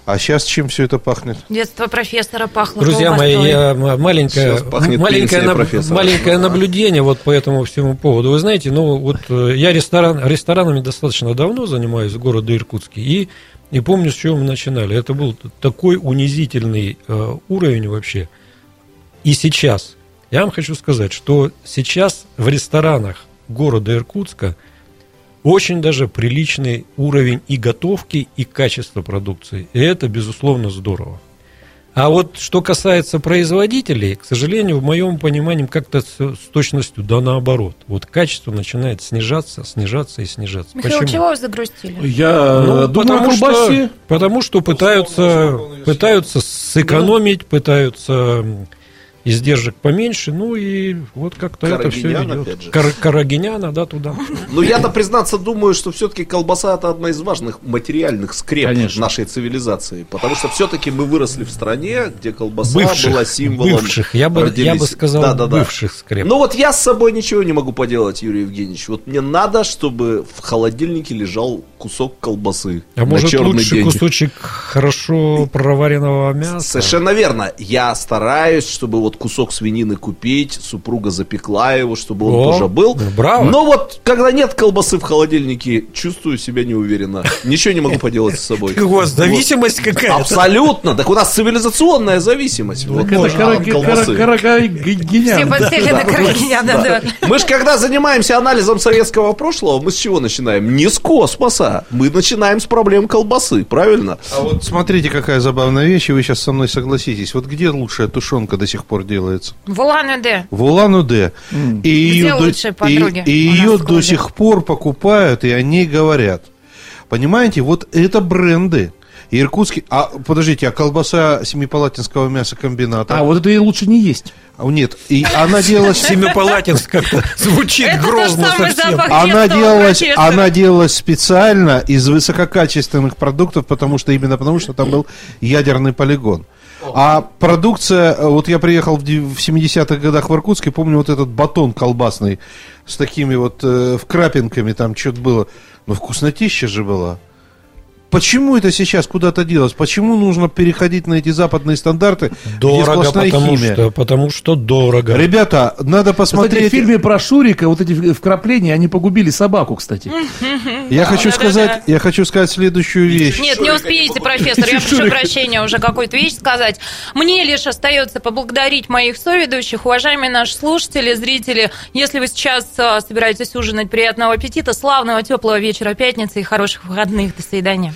А сейчас чем все это пахнет? Детство профессора пахло Друзья мои, я маленькое, маленькое, наб- маленькое наблюдение вот по этому всему поводу. Вы знаете, ну вот я ресторан, ресторанами достаточно давно занимаюсь в городе Иркутске и не помню, с чего мы начинали. Это был такой унизительный э, уровень вообще. И сейчас, я вам хочу сказать, что сейчас в ресторанах города Иркутска очень даже приличный уровень и готовки, и качества продукции. И это, безусловно, здорово. А вот что касается производителей, к сожалению, в моем понимании как-то с, с точностью да наоборот. Вот качество начинает снижаться, снижаться и снижаться. Михаил, Почему? чего вы загрустили? Я Ну, э, думаю о потому что-. Потому что пытаются, пытаются сэкономить, пытаются издержек поменьше, ну и вот как-то это все идет. Кар- Карагиняна, да, туда. Ну, я-то, признаться, думаю, что все-таки колбаса это одна из важных материальных скреп Конечно. нашей цивилизации. Потому что все-таки мы выросли в стране, где колбаса Бывших, была символом. бывших, я бы, я родились. бы сказал, Да-да-да. бывших скреп. Ну вот я с собой ничего не могу поделать, Юрий Евгеньевич. Вот мне надо, чтобы в холодильнике лежал кусок колбасы. а на может черный лучше день. кусочек хорошо проваренного мяса? Совершенно верно. Я стараюсь, чтобы вот кусок свинины купить, супруга запекла его, чтобы он О, тоже был. браво. Но вот когда нет колбасы в холодильнике, чувствую себя неуверенно. Ничего не могу поделать с собой. У вас зависимость какая-то? Абсолютно. Так у нас цивилизационная зависимость. Вот. Мы же когда занимаемся анализом советского прошлого, мы с чего начинаем? Не с космоса. Мы начинаем с проблем колбасы, правильно? А вот смотрите, какая забавная вещь, и вы сейчас со мной согласитесь. Вот где лучшая тушенка до сих пор делается? В Улан-Удэ. В Улан-Удэ. И Где ее, до, и, и ее до сих пор покупают, и о ней говорят. Понимаете, вот это бренды. Иркутский... А, подождите, а колбаса Семипалатинского мясокомбината? А вот это и лучше не есть. А, Нет, и она делалась... Семипалатинск как-то звучит Это грозно совсем. Она делалась, она делалась специально из высококачественных продуктов, потому что именно потому, что там был ядерный полигон. А продукция, э, вот я приехал в дев- в 70-х годах в Иркутск, и помню вот этот батон колбасный с такими вот э, вкрапинками, там что-то было. Но вкуснотища же была. Почему это сейчас куда-то делось? Почему нужно переходить на эти западные стандарты, Дорого, потому химия? что, потому что дорого. Ребята, надо Кстати, посмотреть... в фильме про Шурика вот эти вкрапления, они погубили собаку, кстати. Я хочу сказать, я хочу сказать следующую вещь. Нет, не успеете, профессор. Я прошу прощения уже какую-то вещь сказать. Мне лишь остается поблагодарить моих соведущих, уважаемые наши слушатели, зрители. Если вы сейчас а, собираетесь ужинать, приятного аппетита, славного теплого вечера пятницы и хороших выходных. До свидания.